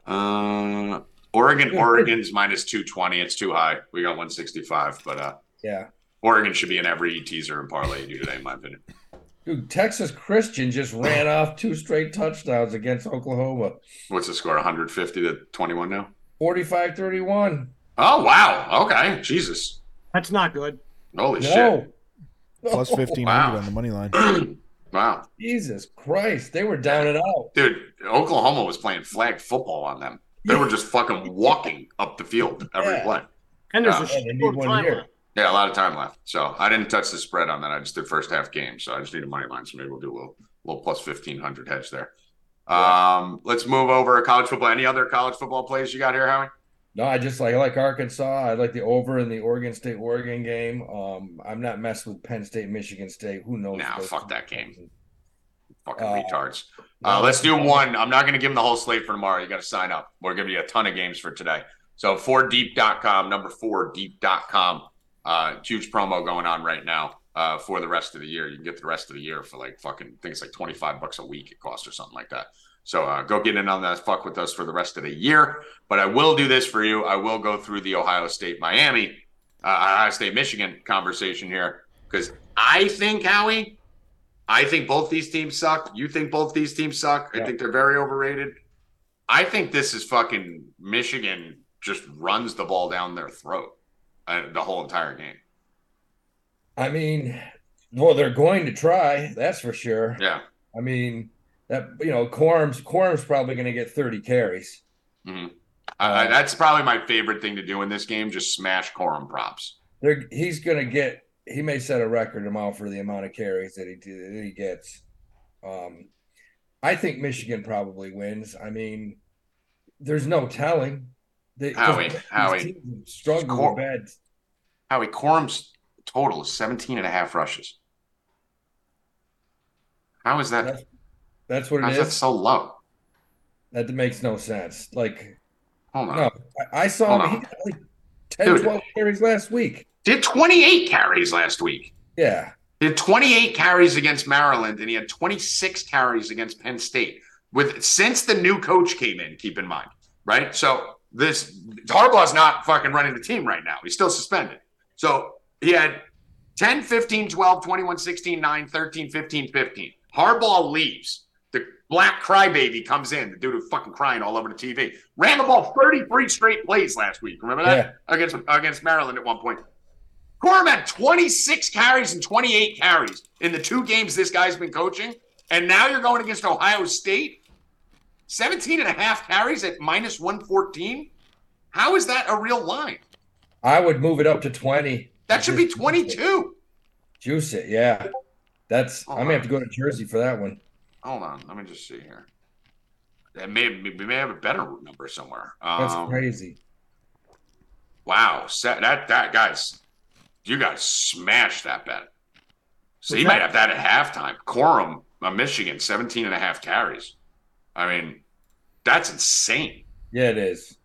Uh, Oregon, Oregon's minus 220. It's too high. We got 165, but uh, Yeah. Oregon should be in every teaser and parlay you do today, in my opinion. Dude, Texas Christian just ran [LAUGHS] off two straight touchdowns against Oklahoma. What's the score? 150 to 21 now? 45-31. Oh, wow. Okay. Jesus. That's not good. Holy No. [LAUGHS] Plus No. fifteen Wow. on the money line. [CLEARS THROAT] wow. Jesus Christ. They were down and out. Dude, Oklahoma was playing flag football on them. They were just fucking walking up the field every Yeah. play. And there's Yeah, a they need short one time year. left. Yeah, a lot of time left. So I didn't touch the spread on that. I just did first half game. So I just need a money line. So maybe we'll do a little, little plus 1500 hedge there. Um, let's move over to college football. Any other college football plays you got here, Howie? No, I just like I like Arkansas. I like the over in the Oregon State Oregon game. Um, I'm not messing with Penn State, Michigan State. Who knows? Nah, fuck that game. Fucking Uh, retards. Uh, let's do one. I'm not going to give them the whole slate for tomorrow. You got to sign up. We're giving you a ton of games for today. So 4deep.com, number 4deep.com. Uh, huge promo going on right now uh, for the rest of the year. You can get the rest of the year for like fucking things like 25 bucks a week it costs or something like that. So uh, go get in on that fuck with us for the rest of the year. But I will do this for you. I will go through the Ohio State Miami, uh, Ohio State Michigan conversation here because I think Howie, I think both these teams suck. You think both these teams suck. I think they're very overrated. I think this is fucking Michigan just runs the ball down their throat uh, the whole entire game. I mean, well, they're going to try. That's for sure. Yeah. I mean, that you know, Corm's Corm's probably going to get 30 carries. hmm I, I, that's probably my favorite thing to do in this game. Just smash Corum props. They're, he's going to get he may set a record amount for the amount of carries that he that he gets. Um, I think Michigan probably wins. I mean, there's no telling. They, Howie, [LAUGHS] Howie, struggle with bad. Howie Corum's total is 17 and a half rushes. How is that? That's, that's what it is. so low? That makes no sense. Like, Hold on. no, I, I saw Hold him. Like 10, Dude. 12 carries last week. Did 28 carries last week. Yeah. He had 28 carries against Maryland, and he had 26 carries against Penn State. With since the new coach came in, keep in mind, right? So this Harbaugh's not fucking running the team right now. He's still suspended. So he had 10, 15, 12, 21, 16, 9, 13, 15, 15. Harbaugh leaves. The black crybaby comes in, the dude who's fucking crying all over the TV. Ran the ball 33 straight plays last week. Remember that? Against against Maryland at one point. Corum had 26 carries and 28 carries in the two games this guy's been coaching. And now you're going against Ohio State. 17 and a half carries at minus 114. How is that a real line? I would move it up to 20. That should be 22. Juice it. Yeah. That's, Oh, I may have to go to Jersey for that one. Hold on. Let me just see here. That may, we may have a better number somewhere. That's Um, crazy. Wow. That, that, guys, you guys smashed that bet. So you might have that at halftime. Corum, uh, Michigan, 17 and a half carries. I mean, that's insane. Yeah, it is.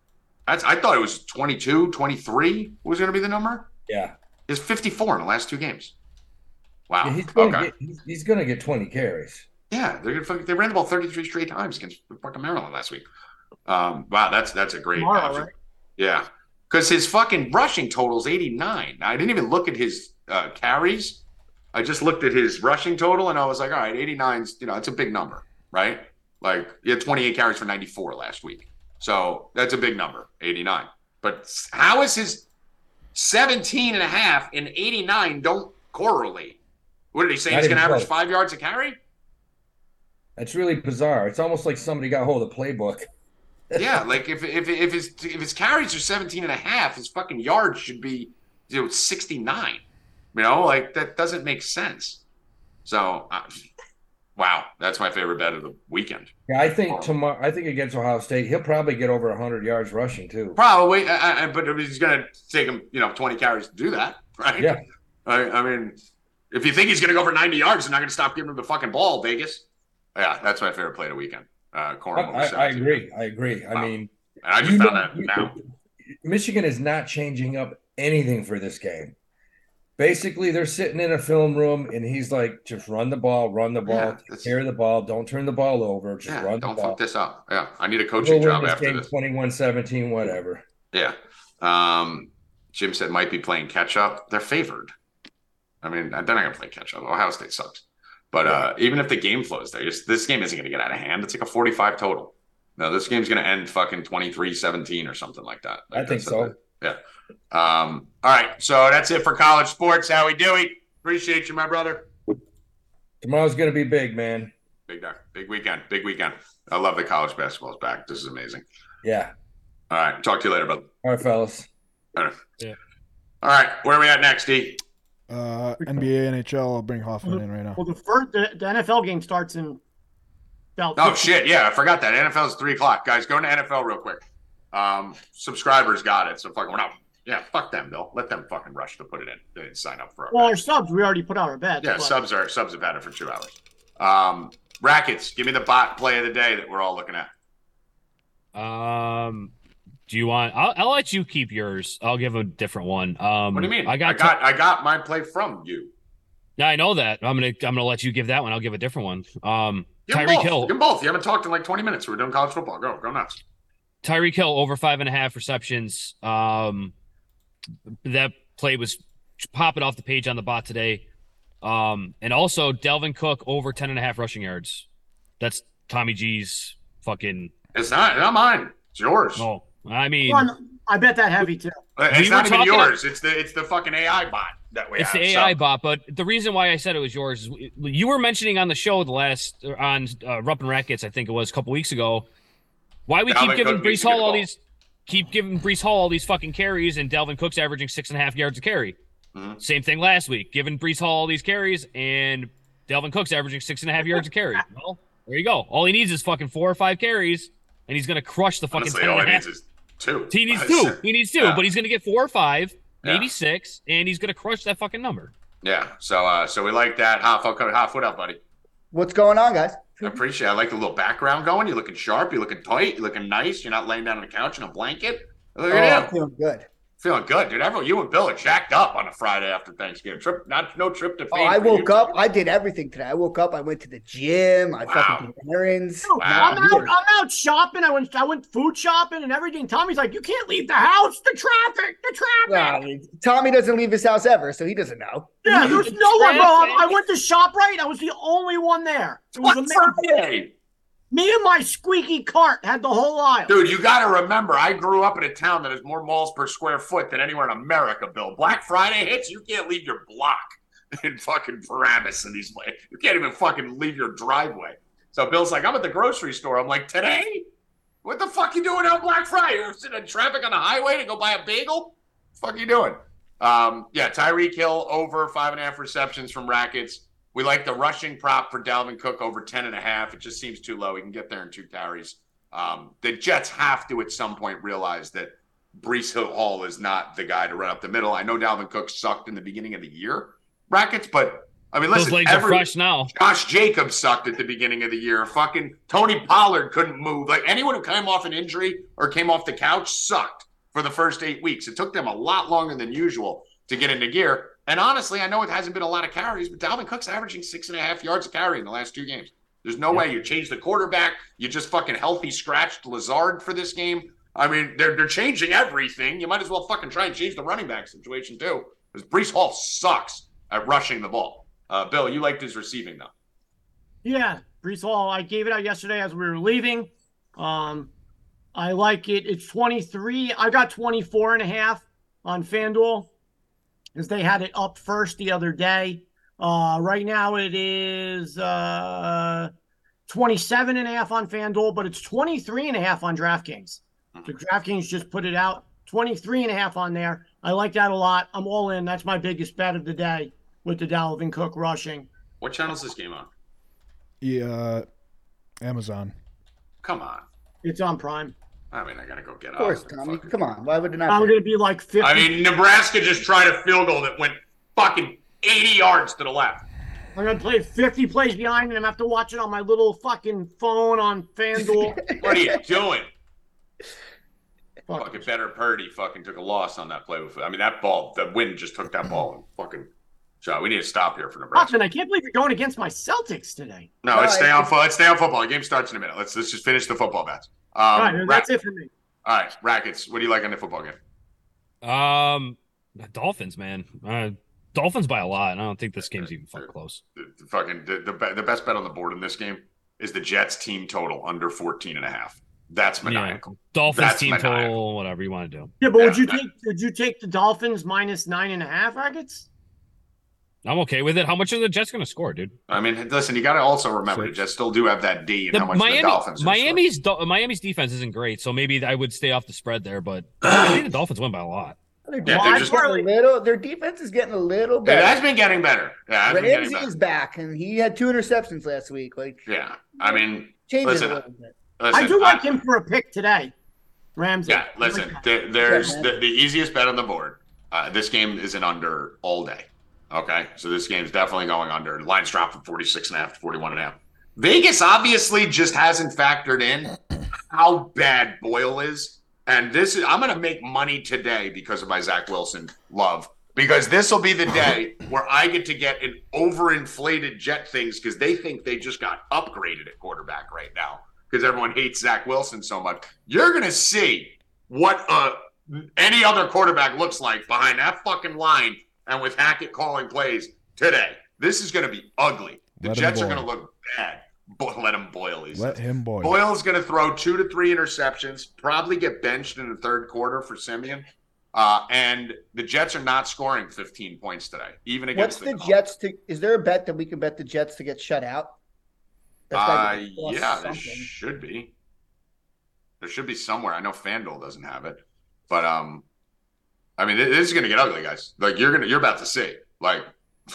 That's I thought it was 22, 23 was going to be the number. Yeah. It's 54 in the last two games. Wow. Yeah, he's gonna okay. get he's, he's gonna get 20 carries. yeah, they're gonna they ran the ball 33 straight times against fucking Maryland last week. Um, wow, that's that's a great Tomorrow, right? Yeah, because his fucking rushing total is 89. Now, I didn't even look at his uh, carries. I just looked at his rushing total, and I was like, all right, 89's you know it's a big number, right? Like he had 28 carries for 94 last week, so that's a big number, 89. But how is his 17 and a half and 89 don't correlate? What did he say? Not He's going to average close. five yards a carry? That's really bizarre. It's almost like somebody got hold of the playbook. [LAUGHS] yeah, like if if if his if his carries are 17 and a half, his fucking yards should be you know 69. You know, like that doesn't make sense. So, uh, wow, that's my favorite bet of the weekend. Yeah, I think tomorrow. I think against Ohio State, he'll probably get over 100 yards rushing too. Probably, I, I, but he's going to take him, you know, 20 carries to do that, [LAUGHS] right? Yeah. I, I mean, if you think he's going to go for 90 yards, you're not going to stop giving him the fucking ball, Vegas. Yeah, that's my favorite play of the weekend. Uh, I, Corum I, I agree. I agree. I mean, And I just found that now. Michigan is not changing up anything for this game. Basically, they're sitting in a film room, and he's like, "Just run the ball, run the ball, Yeah, of the ball, don't turn the ball over, just Yeah, run the don't ball." fuck this up. Yeah, I need a We'll coaching job this after game this. 21-17, whatever. Yeah. Um, Jim said might be playing catch up. They're favored. I mean, they're not to play catch up. Ohio State sucks. But uh, even if the game flows there, just, this game isn't going to get out of hand. It's like a 45 total. No, this game's going to end fucking 23 17 or something like that. I think so. it. Yeah. Um, all right. So that's it for college sports. How we doing? Appreciate you, my brother. Tomorrow's gonna be big, man. Big, big weekend. Big weekend. I love that college basketball's back. This is amazing. Yeah. All right. Talk to you later, brother. All right, fellas. Yeah. All right. Where are we at next, D? Uh, NBA, NHL. I'll bring Hoffman in right now. Well, the first the, the NFL game starts in about. Oh 15 shit! Yeah, I forgot that NFL is three o'clock. Guys, go to NFL real quick. Um, subscribers got it, so fucking we're not. Yeah, fuck them, Bill. Let them fucking rush to put it in. They didn't sign up for it. Well, our subs, we already put out our bets. yeah, but- subs are subs have had it for two hours. Um, brackets. Give me the bot play of the day that we're all looking at. Um, do you want? I'll, I'll let you keep yours. I'll give a different one. Um, What do you mean? I got. I got, I got my play from you. yeah, I know that. I'm gonna. I'm gonna let you give that one. I'll give a different one. Um, Give Tyreek both. Hill. Give them both. You haven't talked in like twenty minutes. We're doing college football. Go, go nuts. Tyreek Hill over five and a half receptions. Um, that play was popping off the page on the bot today. Um, and also Dalvin Cook over 10 and a half rushing yards. That's Tommy G's fucking. It's not, not mine. It's yours. Oh, I mean, One, I bet that heavy too. Uh, It's We not even talking- yours. It's the it's the fucking AI bot that we it's have. the So- AI bot. But the reason why I said it was yours is you were mentioning on the show the last on uh, Rupp and Rackets, I think it was a couple weeks ago. Why we Dalvin keep giving Cook Breece Hall all ball. these, keep giving Breece Hall all these fucking carries, and Dalvin Cook's averaging six and a half yards a carry. Mhm. Same thing last week, giving Breece Hall all these carries, and Dalvin Cook's averaging six and a half yards a carry. [LAUGHS] Well, there you go. All he needs is fucking four or five carries, and he's gonna crush the fucking Honestly, all and he half. needs is two. He needs two. He needs two, Yeah. but he's gonna get four or five, maybe Yeah. six, and he's gonna crush that fucking number. Yeah. So uh so we like that. Half okay, half what up, buddy? What's going on, guys? I appreciate it. I like the little background going. You're looking sharp, you're looking tight, you're looking nice, you're not laying down on the couch in a blanket. Look Oh, at I'm him. feeling good. Feeling good, dude. Everyone, you and Bill are jacked up on a Friday after Thanksgiving. Trip, not no trip to Oh. I for you woke up. I did everything today. I woke up. I went to the gym. I Wow. fucking did errands. Dude, Wow. I'm out. I'm out shopping. I went. I went food shopping and everything. Tommy's like, you can't leave the house. The traffic. The traffic. Well, Tommy doesn't leave his house ever, so he doesn't know. yeah, there's [LAUGHS] no one, bro. I, I went to Shoprite. I was the only one there. It was What amazing. Friday? Me and my squeaky cart had the whole aisle. Dude, you got to remember, I grew up in a town that has more malls per square foot than anywhere in America, Bill. Black Friday hits, you can't leave your block [LAUGHS] in fucking Paramus in these ways. You can't even fucking leave your driveway. So Bill's like, I'm at the grocery store. I'm like, today? What the fuck you doing on Black Friday? You're sitting in traffic on the highway to go buy a bagel? What fuck you doing? Um, yeah, Tyreek Hill over five and a half receptions from Rackets. We like the rushing prop for Dalvin Cook over 10 and a half. It just seems too low. He can get there in two carries. Um, the Jets have to at some point realize that Breece Hill Hall is not the guy to run up the middle. I know Dalvin Cook sucked in the beginning of the year, Rackets, but I mean, listen, Those legs are every- fresh now. Josh Jacobs sucked at the beginning of the year. Fucking Tony Pollard couldn't move. Like anyone who came off an injury or came off the couch sucked for the first eight weeks. It took them a lot longer than usual to get into gear. And honestly, I know it hasn't been a lot of carries, but Dalvin Cook's averaging six and a half yards a carry in the last two games. There's no way you change the quarterback. You just fucking healthy scratched Lazard for this game. I mean, they're they're changing everything. You might as well fucking try and change the running back situation too. Because Breece Hall sucks at rushing the ball. Uh, Bill, you liked his receiving though. Yeah, Breece Hall. I gave it out yesterday as we were leaving. Um, I like it. It's 23. I got 24 and a half on FanDuel because they had it up first the other day. Uh, right now it is uh 27 and a half on FanDuel, but it's 23 and a half on DraftKings. The DraftKings just put it out 23 and a half on there. I like that a lot. I'm all in. That's my biggest bet of the day with the Dalvin Cook rushing. What channel is this game on? Yeah, uh, Amazon. Come on. It's on Prime. I mean, I gotta go get Of course, off. Tommy. Fucking- Come on. Why would it not? I'm be? going to be like 50. I mean, Nebraska just tried a field goal that went fucking 80 yards to the left. I'm going to play 50 plays behind and I'm going to have to watch it on my little fucking phone on FanDuel. [LAUGHS] What are you doing? Fuck. Fucking better Purdy fucking took a loss on that play. With, I mean, that ball, the wind just took that ball and fucking shot. We need to stop here for Nebraska. Austin, I can't believe you're going against my Celtics today. No, let's No, stay I- on. fo- Let's stay on football. The game starts in a minute. Let's let's just finish the football bets. Um, All right, Ra- that's it for me. All right, rackets. What do you like on the football game? Um, Dolphins, man. Uh, Dolphins by a lot. I don't think this game's even fucking close. The, the fucking the, the the best bet on the board in this game is the Jets team total under 14 and a half. That's maniacal. Dolphins That's team maniacal. total, whatever you want to do. Yeah, but would Yeah. you take would you take the Dolphins minus nine and a half rackets? I'm okay with it. How much are the Jets going to score, dude? I mean, listen, you got to also remember the Six. Jets still do have that D and The how much Miami, the Dolphins. Miami's Do- Miami's defense isn't great, so maybe I would stay off the spread there. But [CLEARS THROAT] I think the Dolphins win by a lot. Their Yeah, defense they're is just- getting a little. Their defense is getting a little It has better. been getting better. Yeah, it has been getting better. is back, and he had two interceptions last week. Like Yeah, I mean, changes Listen, a little bit. listen, I do like him for a pick today. Ramsey. Yeah, I like listen, there, there's Yeah, the, the easiest bet on the board. Uh, this game is an under all day. Okay, so this game's definitely going under. Lines dropped from 46 and a half to 41 and a half. Vegas obviously just hasn't factored in how bad Boyle is. And this is, I'm going to make money today because of my Zach Wilson love. Because this will be the day [LAUGHS] where I get to get an overinflated Jet things because they think they just got upgraded at quarterback right now because everyone hates Zach Wilson so much. You're going to see what uh, any other quarterback looks like behind that fucking line and with Hackett calling plays today. This is going to be ugly. The Let Jets are going to look bad. Bo- let him boil. He Let says. him boil. Boyle's going to throw two to three interceptions, probably get benched in the third quarter for Siemian. Uh, and the Jets are not scoring 15 points today, even What's against the Jets to? Is there a bet that we can bet the Jets to get shut out? That's Uh, gotta be plus yeah, there should be. There should be somewhere. I know FanDuel doesn't have it, but um, I mean, this is going to get ugly, guys. Like you're gonna, you're about to see. Like,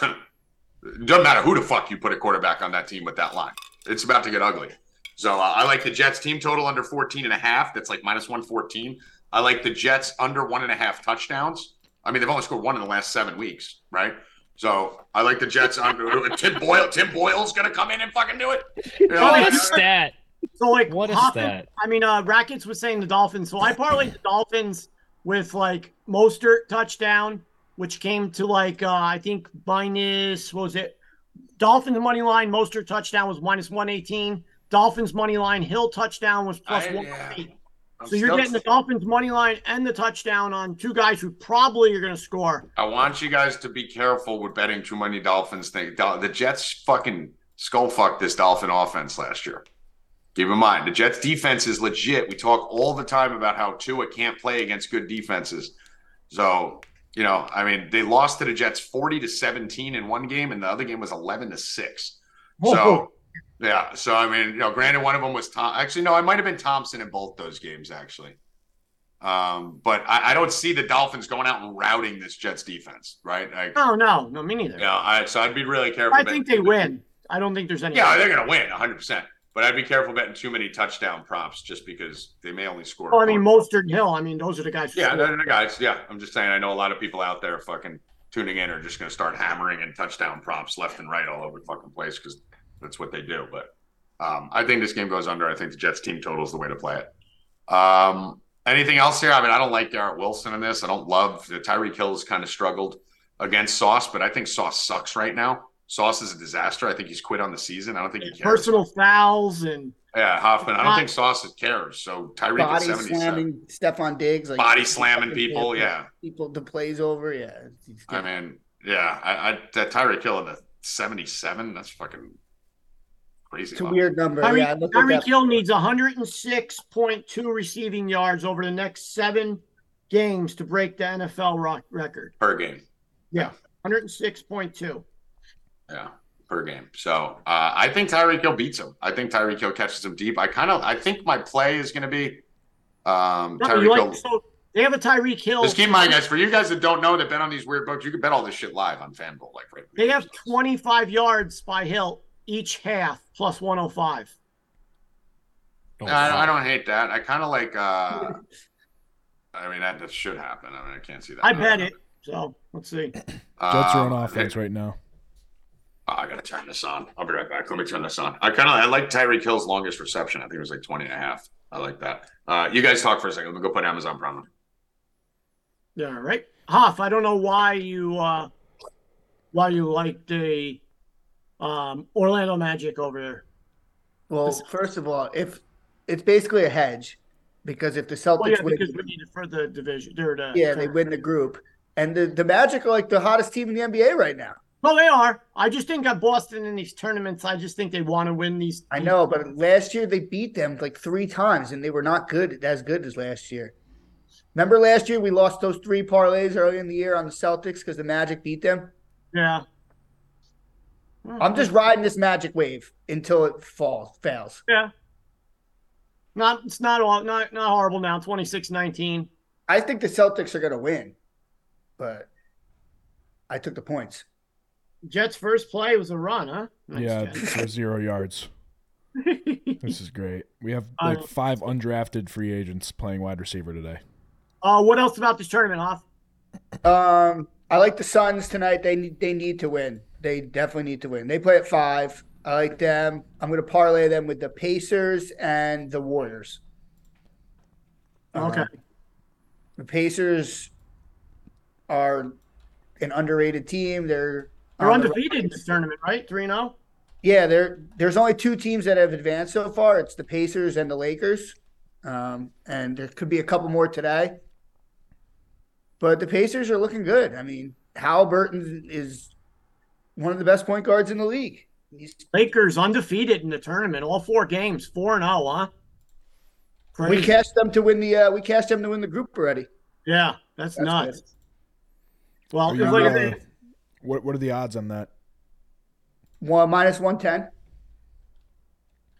it [LAUGHS] doesn't matter who the fuck you put a quarterback on that team with that line. It's about to get ugly. So uh, I like the Jets team total under 14 and a half. That's like minus 114. I like the Jets under one and a half touchdowns. I mean, they've only scored one in the last seven weeks, right? So I like the Jets under. [LAUGHS] Tim Boyle, Tim Boyle's going to come in and fucking do it. You know, What a stat! So like What is Hoffman- that? I mean, uh, Rackets was saying the Dolphins. So I parlayed the Dolphins with like Mostert touchdown, which came to like uh, I think minus what was it? Dolphins money line Mostert touchdown was minus one eighteen. Dolphins money line Hill touchdown was plus one yeah. eight. So you're getting the Dolphins money line and the touchdown on two guys who probably are going to score. I want you guys to be careful with betting too many Dolphins things. The Jets fucking skull fucked this Dolphin offense last year. Keep in mind, the Jets defense is legit. We talk all the time about how Tua can't play against good defenses. So, you know, I mean, they lost to the Jets 40 to 17 in one game, and the other game was 11 to 6. So, yeah. So, I mean, you know, granted, one of them was Tom. Actually, no, I might have been Thompson in both those games, actually. Um, but I, I don't see the Dolphins going out and routing this Jets defense, right? Like, No, no, no, me neither. yeah, I, so I'd be really careful. I think they win. I don't think there's any. Yeah, they're going to win 100%. But I'd be careful betting too many touchdown props just because they may only score. Well, I mean. Mostert and Hill. I mean, those are the guys. yeah, they're the guys. Yeah, I'm just saying. I know a lot of people out there fucking tuning in are just going to start hammering and touchdown props left and right all over the fucking place because that's what they do. But um, I think this game goes under. I think the Jets team total is the way to play it. Um, anything else here? I mean, I don't like Garrett Wilson in this. I don't love the Tyreek Hill's kind of struggled against Sauce, but I think Sauce sucks right now. Sauce is a disaster. I think he's quit on the season. I don't think he cares. personal fouls and Yeah, Hoffman. I don't think Sauce cares. So Tyreek at Body 77. slamming Stefon Diggs, like Body slamming people. Yeah. people the plays over. Yeah, I mean, yeah. I, I that Tyreek Hill at the 77. That's fucking crazy. it's a weird number. Tyreek, yeah, I Tyreek. Hill needs 106.2 receiving yards over the next seven games to break the NFL ro- record. per game. Yeah, 106.2. Yeah, per game. So uh, I think Tyreek Hill beats him. I think Tyreek Hill catches him deep. I kind of I think my play is going to be um, No, Tyreek you like- Hill. so they have a Tyreek Hill. Just keep in mind, guys. For you guys that don't know that bet on these weird books, you can bet all this shit live on FanDuel. Like right. They have 25 yards by Hill each half plus 105. Oh, I, I don't hate that. I kind of like. uh I mean, that, that should happen. I mean, I can't see that. I bet it. So let's see. Jets are on Um, offense right now. Oh, I gotta turn this on. I'll be right back. Let me turn this on. I kind of I like Tyreek Hill's longest reception. I think it was like 20 and a half. I like that. Uh, you guys talk for a second. Let me go put Amazon Prime on. Yeah, right. Hoff, I don't know why you uh why you like the um Orlando Magic over there. Well, This- first of all, if it's basically a hedge, because if the Celtics Well, yeah, win, because we need it for the division. They're the, yeah, they win the group, and the the Magic are like the hottest team in the NBA right now. Well, they are. I just think at Boston in these tournaments, I just think they want to win these. I know, but last year they beat them like three times, and they were not good as good as last year. Remember last year we lost those three parlays early in the year on the Celtics because the Magic beat them. Yeah. I'm just mm-hmm. riding this Magic wave until it falls, fails. yeah. Not it's not all not not horrible now. 26-19. I think the Celtics are going to win, but I took the points. Jets first play was a run, huh? Nice, yeah, Jets. for zero yards. [LAUGHS] This is great. We have Uh, like five undrafted free agents playing wide receiver today. uh, what else about this tournament, Hoff? Um, I like the Suns tonight. They need they need to win. They definitely need to win. They play at five. I like them. I'm going to parlay them with the Pacers and the Warriors. Okay. Um, the Pacers are an underrated team. They're They're on undefeated in this tournament, right? 3 0. Yeah, there. There's only two teams that have advanced so far. It's the Pacers and the Lakers, um, and there could be a couple more today. But the Pacers are looking good. I mean, Haliburton is one of the best point guards in the league. He's, Lakers undefeated in the tournament, all four games, 4 and 0, huh? we Crazy. cashed them to win the. Uh, we cashed them to win the group already. Yeah, that's, That's nuts. Well, Are if you, like uh, they- what what are the odds on that? One minus one ten.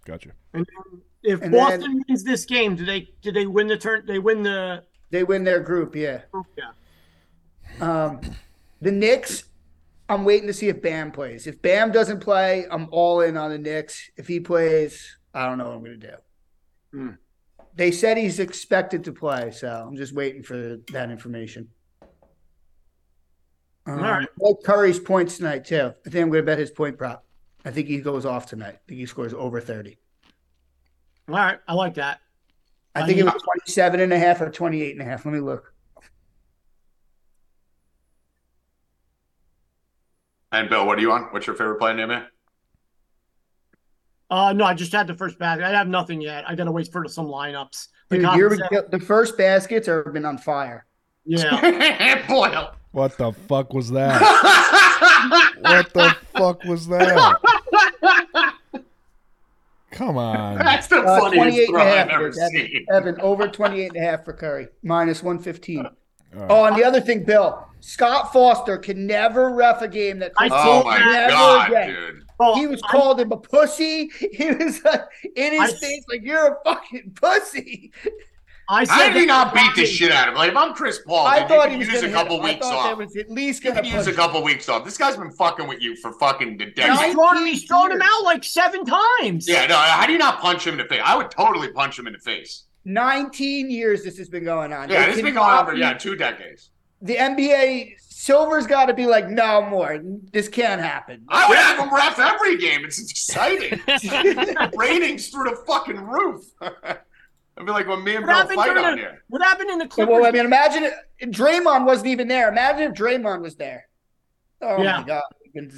Gotcha. if and Boston wins this game, do they do they win the turn? They win the They win their group. Yeah. yeah. Um, the Knicks, I'm waiting to see if Bam plays. If Bam doesn't play, I'm all in on the Knicks. If he plays, I don't know what I'm going to do. Hmm. They said he's expected to play, so I'm just waiting for that information. Um, All right. I like Curry's points tonight too. I think I'm going to bet his point prop. I think he goes off tonight. I think he scores over 30. All right, I like that. I think it was 27 and a half or 28 and a half. Let me look. And Bill, what do you want? What's your favorite play in the NBA? Uh, no, I just had the first basket. I have nothing yet. I gotta wait for some lineups. The Dude, you're- the first baskets have been on fire. yeah. [LAUGHS] Boyle. What the fuck was that? what the fuck was that? Come on. That's the Uh, funniest 28 throw a I've ever it is, Evan. seen. Evan, over 28 and a half for Curry, minus 115. All right. Oh, and the other thing, Bill, Scott Foster can never ref a game that I Chris Oh my never god, again. dude. Oh, He was I- called him a pussy. [LAUGHS] He was like, in his I- face like, you're a fucking pussy. I said How did not beat the shit out of him? Like if I'm Chris Paul, I thought he was use a couple hit him. I weeks thought off. was at least You going can use a couple weeks off. This guy's been fucking with you for fucking the He's thrown, he's thrown him out like seven times. Yeah, no. How do you not punch him in the face? I would totally punch him in the face. 19 years this has been going on. Yeah, They this has been going on for yeah two decades. The NBA, Silver's got to be like, no more. This can't happen. I would have him ref every game. It's exciting. [LAUGHS] [LAUGHS] Ratings through the fucking roof. [LAUGHS] I'd be like when me and What Bill fight during on here. what happened in the Clippers? Well, I mean, imagine it. Draymond wasn't even there. Imagine if Draymond was there. Oh Yeah. my god!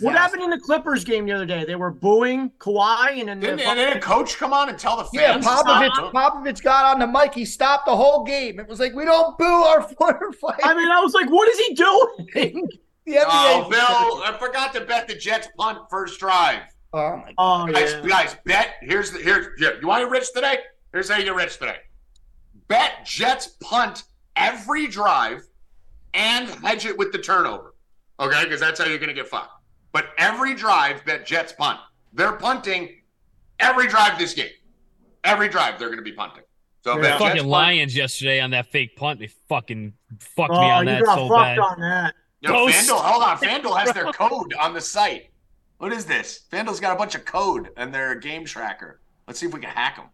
what happened in the Clippers game the other day? They were booing Kawhi, and then Didn't, the and then a coach come on and tell the fans? to Popovich. Popovich got on the mic. He stopped the whole game. It was like we don't boo our [LAUGHS] former players. I mean, I was like, what is he doing? [LAUGHS] the NBA Oh, Bill, I forgot to bet the Jets punt first drive. Oh my oh, god! Oh Guys, yeah. guys, bet. Here's the here's yeah, you want to rich today? Here's how you get rich today. Bet Jets punt every drive and hedge it with the turnover. Okay, because that's how you're gonna get fucked. But every drive, bet Jets punt. They're punting every drive this game. Every drive they're gonna be punting. So Yeah. bet Jets fucking punt. Lions yesterday on that fake punt. They fucking fucked Oh, me on you that got so fucked bad. on that. Yo, Ghost. FanDuel, hold on. [LAUGHS] FanDuel has their code on the site. What is this? FanDuel's got a bunch of code and their game tracker. Let's see if we can hack them.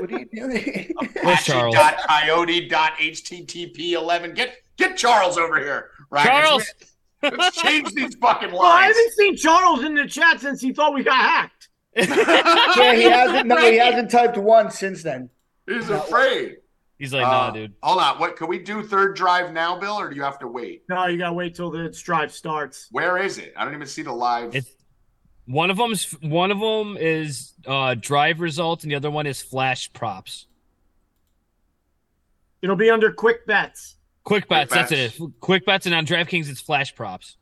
What are you doing? Where's Charles? Coyote.http11. Get get Charles over here. Right. Charles! Let's, let's change these fucking Well, I haven't seen Charles in the chat since he thought we got hacked. [LAUGHS] yeah, he hasn't. No, he hasn't typed once since then. He's afraid. He's like, Uh, nah, dude. Hold on. What can we do third drive now, Bill, or do you have to wait? No, you gotta wait till the drive starts. Where is it? I don't even see the live. It's one of them's one of them is uh drive results, and the other one is flash props. It'll be under quick bets. Quick bets, that's bets. it. Quick bets, and on DraftKings it's flash props.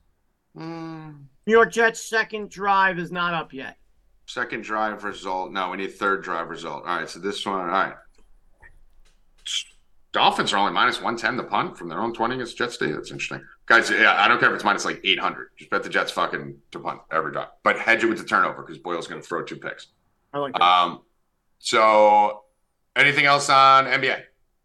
Hmm, New York Jets second drive is not up yet. second drive result. No, we need third drive result. All right. So this one. All right. Dolphins are only minus 110 the punt from their own 20 against Jets Day. That's interesting. Guys, yeah, I don't care if it's minus like 800. Just bet the Jets fucking to punt every time. But hedge it with the turnover because Boyle's going to throw two picks. I like that. Um, so anything else on NBA?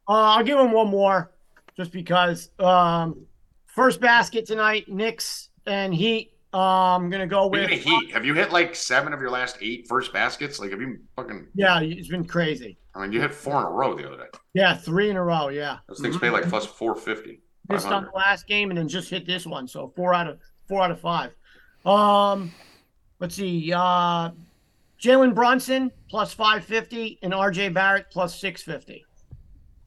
Uh, I'll give him one more, just because. Um, first basket tonight, Knicks and Heat. Uh, I'm gonna go with. Heat, have you hit like seven of your last eight first baskets? Like, have you fucking? Yeah, it's been crazy. I mean, you hit four in a row the other day. Yeah, three in a row. Yeah, Those things pay like plus 450. missed on the last game and then just hit this one. So four out of four out of five. Um, let's see. Uh, Jalen Brunson plus five fifty and R.J. Barrett plus six fifty.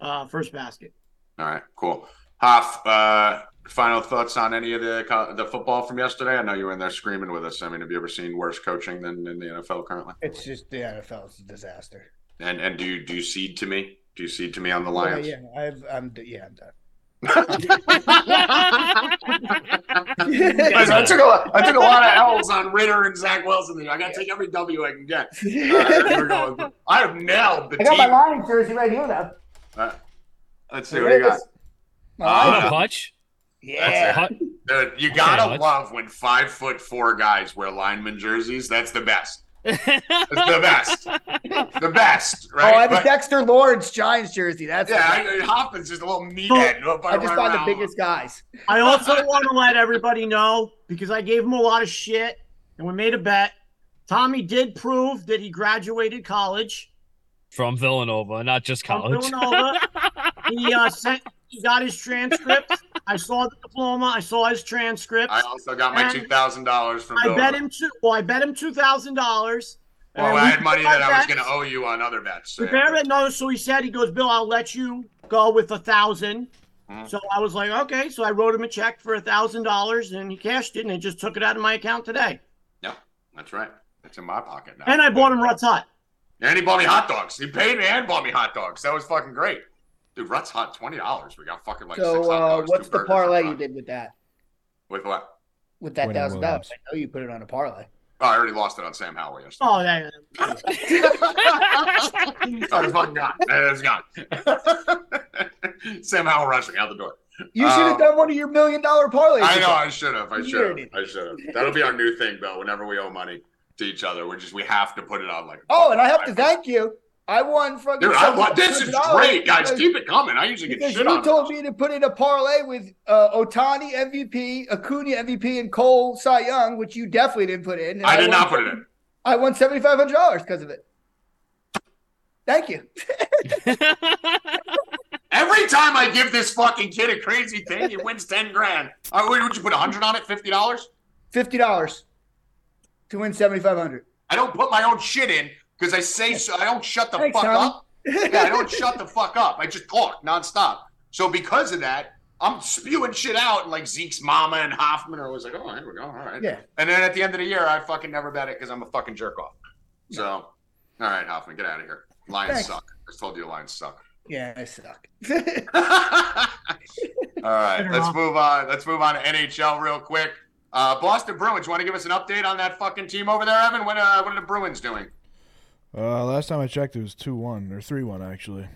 Uh, first basket. All right, cool. Hoff, uh, final thoughts on any of the the football from yesterday? I know you were in there screaming with us. I mean, have you ever seen worse coaching than in the NFL currently? It's just the NFL is a disaster. And and do you do you cede to me? Do you cede to me on the Yeah, Lions? yeah, I've, I'm. Yeah, I'm done. Listen, I took a lot, I took a lot of L's on Ridder and Zach Wilson. I got to take every W I can get. [LAUGHS] All right, here. I have nailed the I got my team. Lions jersey right here though. Uh, let's see what you got. My Uh, a hutch. yeah. Hut- Dude, you gotta Hutch. love when five foot four guys wear lineman jerseys. That's the best. It's the best. [LAUGHS] The best, right? Oh, I right? have a But- Dexter Lawrence Giants jersey. That's yeah, I, I- Hoffman's just a little meathead. I just find the biggest guys. I also want to let everybody know because I gave him a lot of shit and we made a bet. Tommy did prove that he graduated college From Villanova, not just from college. Villanova. [LAUGHS] he uh, sent, he got his transcript. I saw the diploma. I saw his transcript. I also got my two thousand dollars from. I bet him two. Well, I bet him two thousand dollars. Well, I had money that I was going to owe you on other bets. so- Prepare it. No, so he said he goes, Bill, I'll let you go with a 1000 Mhm. So I was like, okay. So I wrote him a check for a thousand dollars, and he cashed it, and he just took it out of my account today. Yeah, that's right. It's in my pocket now. And I bought him Rutt's Hut. And he bought me hot dogs. He paid me and bought me hot dogs. That was fucking great. Dude, Rutt's Hut, twenty dollars. We got fucking like six So, hot uh, what's the parlay you did with that? With what? With that thousand dollars? I know you put it on a parlay. Oh, I already lost it on Sam Howell yesterday. Oh, yeah. [LAUGHS] oh, it's fucking gone. It's gone. [LAUGHS] Sam Howell rushing out the door. You should have Um, done one of your million dollar parlays. I know. I should have. I should have. I should have. That'll be our new thing, though. Whenever we owe money to each other, we just we have to put it on like. Oh, and I have to thank you. I won from Dude, I, want this is great, guys. Keep it coming. I usually get shit you on. told me to put in a parlay with uh, Ohtani MVP, Acuna MVP, and Cole Cy Young, which you definitely didn't put in. and I did won- not put it in. I won seventy five hundred dollars because of it. Thank you. [LAUGHS] Every time I give this fucking kid a crazy thing, he wins ten grand. Uh, would would you put a hundred on it? Fifty dollars? Fifty dollars to win seventy five hundred. I don't put my own shit in because I say so. I don't shut the Thanks, fuck Tommy. up. Yeah, I don't shut the fuck up. I just talk nonstop. So because of that, I'm spewing shit out, and like Zeke's mama and Hoffman are always like, "Oh, here we go, all right." Yeah. And then at the end of the year, I fucking never bet it because I'm a fucking jerk off. So, all right, Hoffman, get out of here. Lions Thanks. suck. I just told you, Lions suck. Yeah, I suck. [LAUGHS] [LAUGHS] All right, Better let's off. move on. Let's move on to NHL real quick. Uh, Boston Bruins. You want to give us an update on that fucking team over there, Evan? What, uh, what are the Bruins doing? Uh, last time I checked, it was two one or three one actually.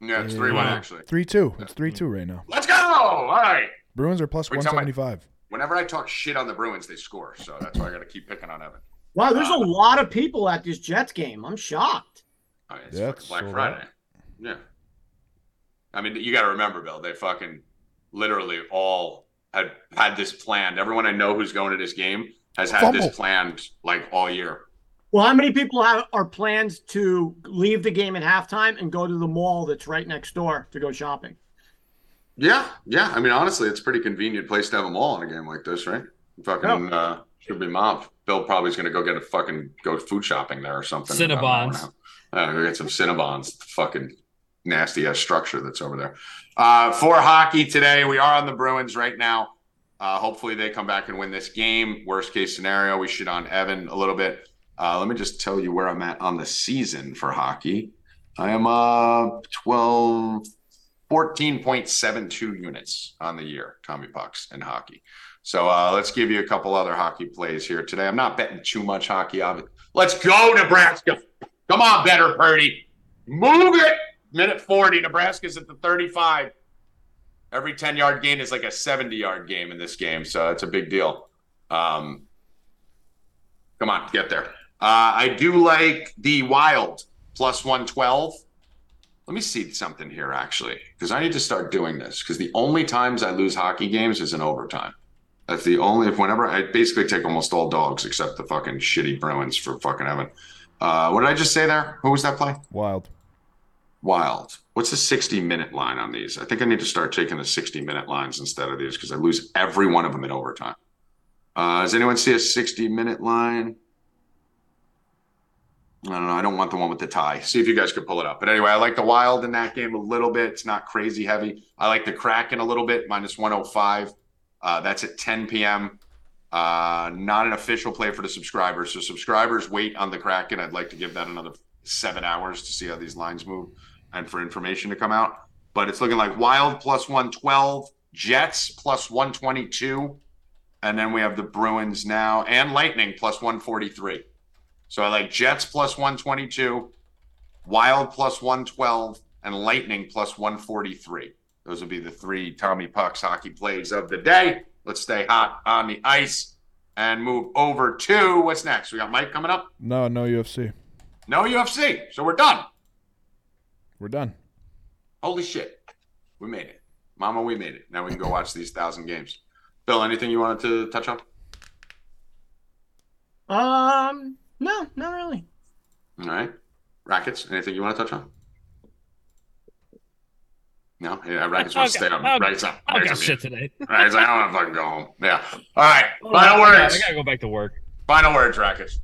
Yeah, it's three one actually. Three two. It's three two right now. Let's go! All right. Bruins are plus Wait, one tell me- seventy five. Whenever I talk shit on the Bruins, they score. So that's why I got to keep picking on Evan. Wow, there's a lot of people at this Jets game. I'm shocked. Yeah, it's Yeah, it's Black sold Friday. Yeah. I mean, you got to remember, Bill. They fucking literally all had had this planned. Everyone I know who's going to this game has had Fumble. this planned like all year. Well, how many people have are planned to leave the game at halftime and go to the mall that's right next door to go shopping? Yeah, yeah. I mean, honestly, it's a pretty convenient place to have a mall in a game like this, right? Fucking uh, should be mobbed. Bill probably's gonna go get a fucking go food shopping there or something. in about an hour and a Cinnabons. Uh, go get some Cinnabons. the Fucking nasty ass structure that's over there. Uh, for hockey today, we are on the Bruins right now. Uh, hopefully, they come back and win this game. Worst case scenario, we shit on Evan a little bit. Uh, let me just tell you where I'm at on the season for hockey. I am uh 12, 14.72 units on the year, Tommy Pucks in hockey. So uh, let's give you a couple other hockey plays here today. I'm not betting too much hockey. on it. Let's go, Nebraska. Come on, better Purdy. Move it. Minute 40. Nebraska's at the 35. Every 10 yard gain is like a 70 yard game in this game. So it's a big deal. Um, come on, get there. Uh, I do like the Wild plus 112. Let me see something here, actually, because I need to start doing this. Because the only times I lose hockey games is in overtime. That's the only if whenever I basically take almost all dogs except the fucking shitty Bruins for fucking Evan. Uh, what did I just say there? Who was that play? Wild. Wild. What's the 60 minute line on these? I think I need to start taking the 60 minute lines instead of these because I lose every one of them in overtime. Uh, does anyone see a 60 minute line? I don't know. I don't want the one with the tie. See if you guys could pull it up. But anyway, I like the Wild in that game a little bit. It's not crazy heavy. I like the Kraken a little bit, minus 105. Uh, that's at 10 p.m. Uh, not an official play for the subscribers. So subscribers wait on the Kraken. I'd like to give that another seven hours to see how these lines move and for information to come out. But it's looking like Wild plus 112, Jets plus 122. And then we have the Bruins now and Lightning plus 143. So I like Jets plus 122, Wild plus 112, and Lightning plus 143. Those will be the three Tommy Pucks hockey plays of the day. Let's stay hot on the ice. and move over to what's next. We got Mike coming up. No, no UFC. No UFC. So we're done. We're done. Holy shit. We made it. Mama, we made it. Now we can go watch these thousand games. Bill, anything you wanted to touch on? Um, no, not really. All right. Rackets, anything you want to touch on? No? Yeah, Rackets wants to stay on. I'll- Rackets on. I got Rackets shit today. Rackets, I don't want to fucking go home. Yeah. All right. Oh, Final I gotta- words. I gotta go back to work. Final words, Rackets.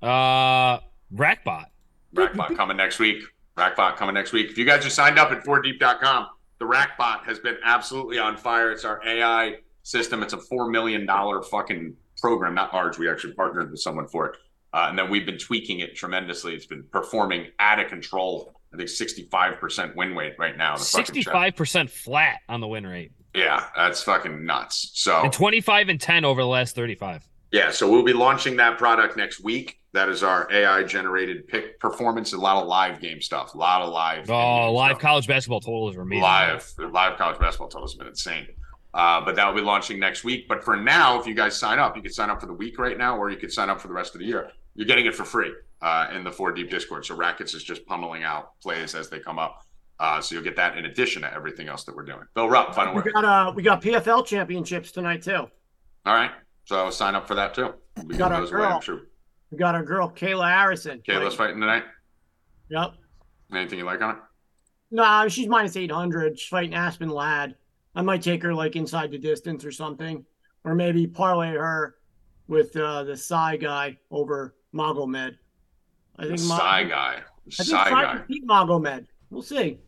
Uh, Rackbot. Rackbot coming next week. Rackbot coming next week. If you guys are signed up at 4deep.com, the Rackbot has been absolutely on fire. It's our AI system. It's a $4 million fucking program, not ours. We actually partnered with someone for it. Uh, and then we've been tweaking it tremendously. It's been performing out of control. I think 65% win rate right now. the. Sixty-five percent flat on the win rate, Yeah, that's fucking nuts. So and twenty-five and ten over the last thirty-five. Yeah, so we'll be launching that product next week. That is our AI generated pick performance, a lot of live game stuff, a lot of live. Oh, live stuff. college basketball totals are amazing. live live college basketball totals have been insane. Uh, but that will be launching next week. But for now, if you guys sign up, you can sign up for the week right now, or you can sign up for the rest of the year. You're getting it for free uh, in the Four Deep Discord. So Rackets is just pummeling out plays as they come up. Uh, so you'll get that in addition to everything else that we're doing. Bill Rupp, final We word. got uh, we got PFL championships tonight too. All right. So sign up for that too. We Got our away, girl. sure. We got our girl Kayla Harrison. Kayla's fighting tonight. Yep. Anything you like on it? Nah, she's minus eight hundred. She's fighting Aspen Ladd. I might take her like inside the distance or something, or maybe parlay her with uh, the Sy guy over Magomed. I The think Sy Ma- guy. I think Sy Sy guy. can beat Magomed. We'll see.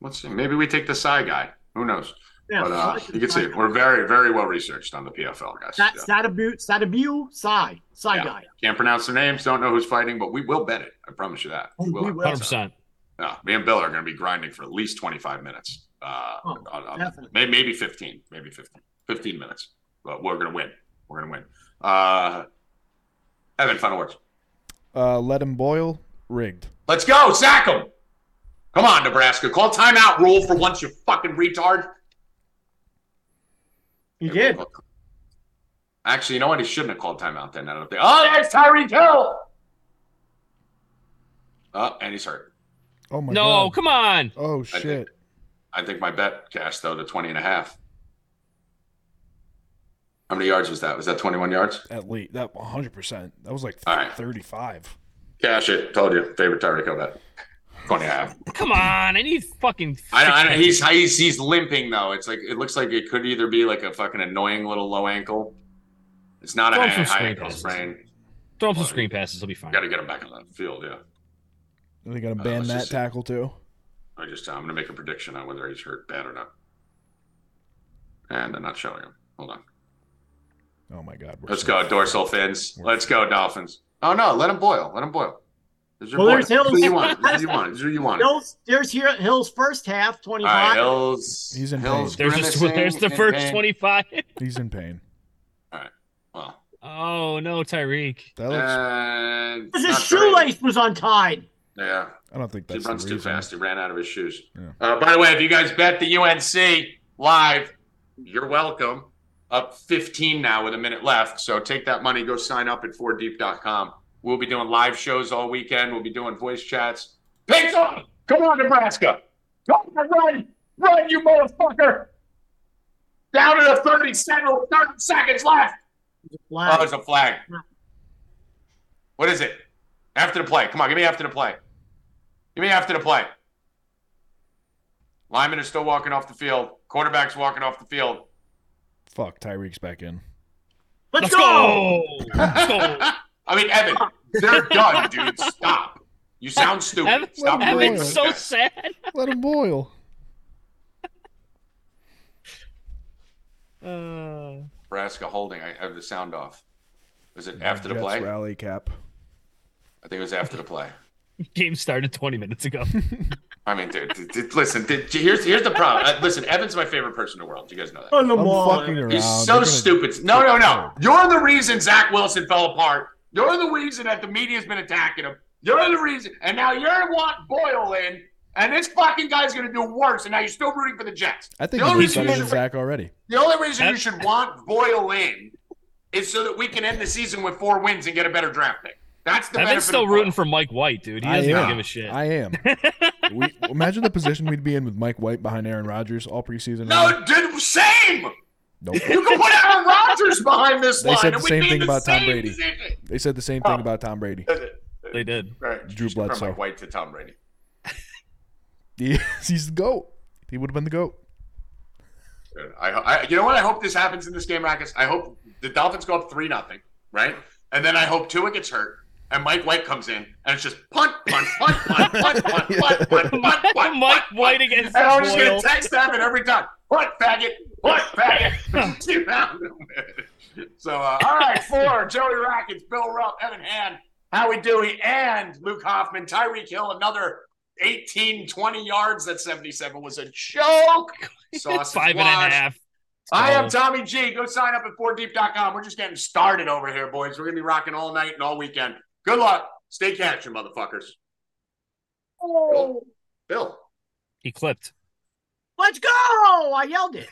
Let's see. Maybe we take the Sy guy. Who knows? Yeah, but uh, Sy you can see fight. we're very, very well researched on the PFL guys. Sat- Yeah. Satabu, Satabu, Sy, Sy Yeah. guy. Can't pronounce their names. Don't know who's fighting, but we will bet it. I promise you that. We will. Hundred percent. Yeah, me and Bill are going to be grinding for at least 25 minutes. Uh, Oh, on, on, definitely. maybe, maybe 15, maybe 15, 15 minutes. But we're going to win. We're going to win. Uh, Evan, final words. Uh, let him boil. Rigged. Let's go. Sack him. Come on, Nebraska. Call timeout rule for once, you fucking retard. He did. Actually, you know what? He shouldn't have called timeout then. I don't think. Oh, there's Tyreek Hill. Oh, and he's hurt. Oh my No, god. come on. Oh I shit. think, I think my bet cashed though to 20 and a half. How many yards was that? Was that 21 yards? At least that 100. percent That was like All right. 35. Cash it. Told you. Favorite Tyreek Hill bet. 20 and a half. Come on. I need fucking. I know, I know. He's, he's he's limping though. It's like it looks like it could either be like a fucking annoying little low ankle. It's not a Throw high, some high screen ankle passes. sprain. Throw him some screen passes. He'll be fine. Got to get him back on the field. Yeah. Are they gonna Uh, ban let's that tackle too? I just I'm gonna make a prediction on whether he's hurt bad or not. And they're not showing him. Hold on. Oh my god. Let's so go, dorsal fins. Let's go, Dolphins. Oh no, let them boil. Let them boil. There's your Well, boy. there's Hills. Who you want? Who you want? Who you want? All Hills, there's here Hills first half, right, 25. Hills. He's in Hills There's just there's the first pain. twenty-five. He's in pain. Well, Oh no, Tyreek. That looks. and Because not his great. shoelace was untied. Yeah, I don't think he runs the too fast. He ran out of his shoes. Yeah. Uh, by the way, if you guys bet the UNC live, you're welcome. Up 15 now with a minute left. So take that money, go sign up at 4deep.com. We'll be doing live shows all weekend. We'll be doing voice chats. Picks on! Come on, Nebraska! Come on, run! Run, you motherfucker! Down to the 30 seconds, 30 seconds left! Oh, there's a flag. What is it? After the play. Come on, give me after the play. Give me after the play. Lyman is still walking off the field. Quarterback's walking off the field. Fuck, Tyreek's back in. Let's, Let's go. go. Let's go. I mean, Evan, they're done, dude. Stop. You sound stupid. Evan, Stop. Evan- doing Evan's this. so sad. Let him boil. Uh, Nebraska holding. I have the sound off. Was it after the Jets play? rally cap. I think it was after the play. [LAUGHS] game started 20 minutes ago. [LAUGHS] I mean, dude, dude, dude, listen. dude, here's here's the problem. Uh, listen, Evan's my favorite person in the world. You guys know that. On the I'm fucking around. He's so gonna- stupid. No, no, no. You're the reason Zach Wilson fell apart. You're the reason that the media's been attacking him. You're the reason. And now you're want Boyle in, and this fucking guy's going to do worse. And now you're still rooting for the Jets. I think The only reason better you than should- Zach already. The only reason you should want Boyle in is so that we can end the season with four wins and get a better draft pick. That's the Evan's still of rooting for Mike White, dude. He doesn't even give a shit. I am. [LAUGHS] we, imagine the position we'd be in with Mike White behind Aaron Rodgers all preseason. No, dude, same. Nope. You can put Aaron Rodgers behind this They line. said the same thing the about Tom Brady. position. They said the same thing Oh. about Tom Brady. They did. Right, Drew just compare Bledsoe. Mike White to Tom Brady. [LAUGHS] He, he's the goat. He would have been the goat. I, I, you know what? I hope this happens in this game, Rackets. I hope the Dolphins go up three nothing, right? And then I hope Tua gets hurt and Mike White comes in and it's just punt, punt, punt, punt, punt, punt, punt, punt, punt, punt, Mike punt, White punt. against And I'm just gonna text Evan every time. Punt, faggot, punt, faggot. You found him. so, uh, all right, four: Joey Rackets, Bill Rupp, Evan Hand, Howie Dewey, and Luke Hoffman. Tyreek Hill, another 18, 20 yards. That 77 was a joke. Sausage Five and a wash. half. I am Oh. Tommy G. Go sign up at 4deep.com. We're just getting started over here, boys. We're going to be rocking all night and all weekend. Good luck. Stay cash, you motherfuckers. Bill. Bill. He clipped. Let's go! I yelled it.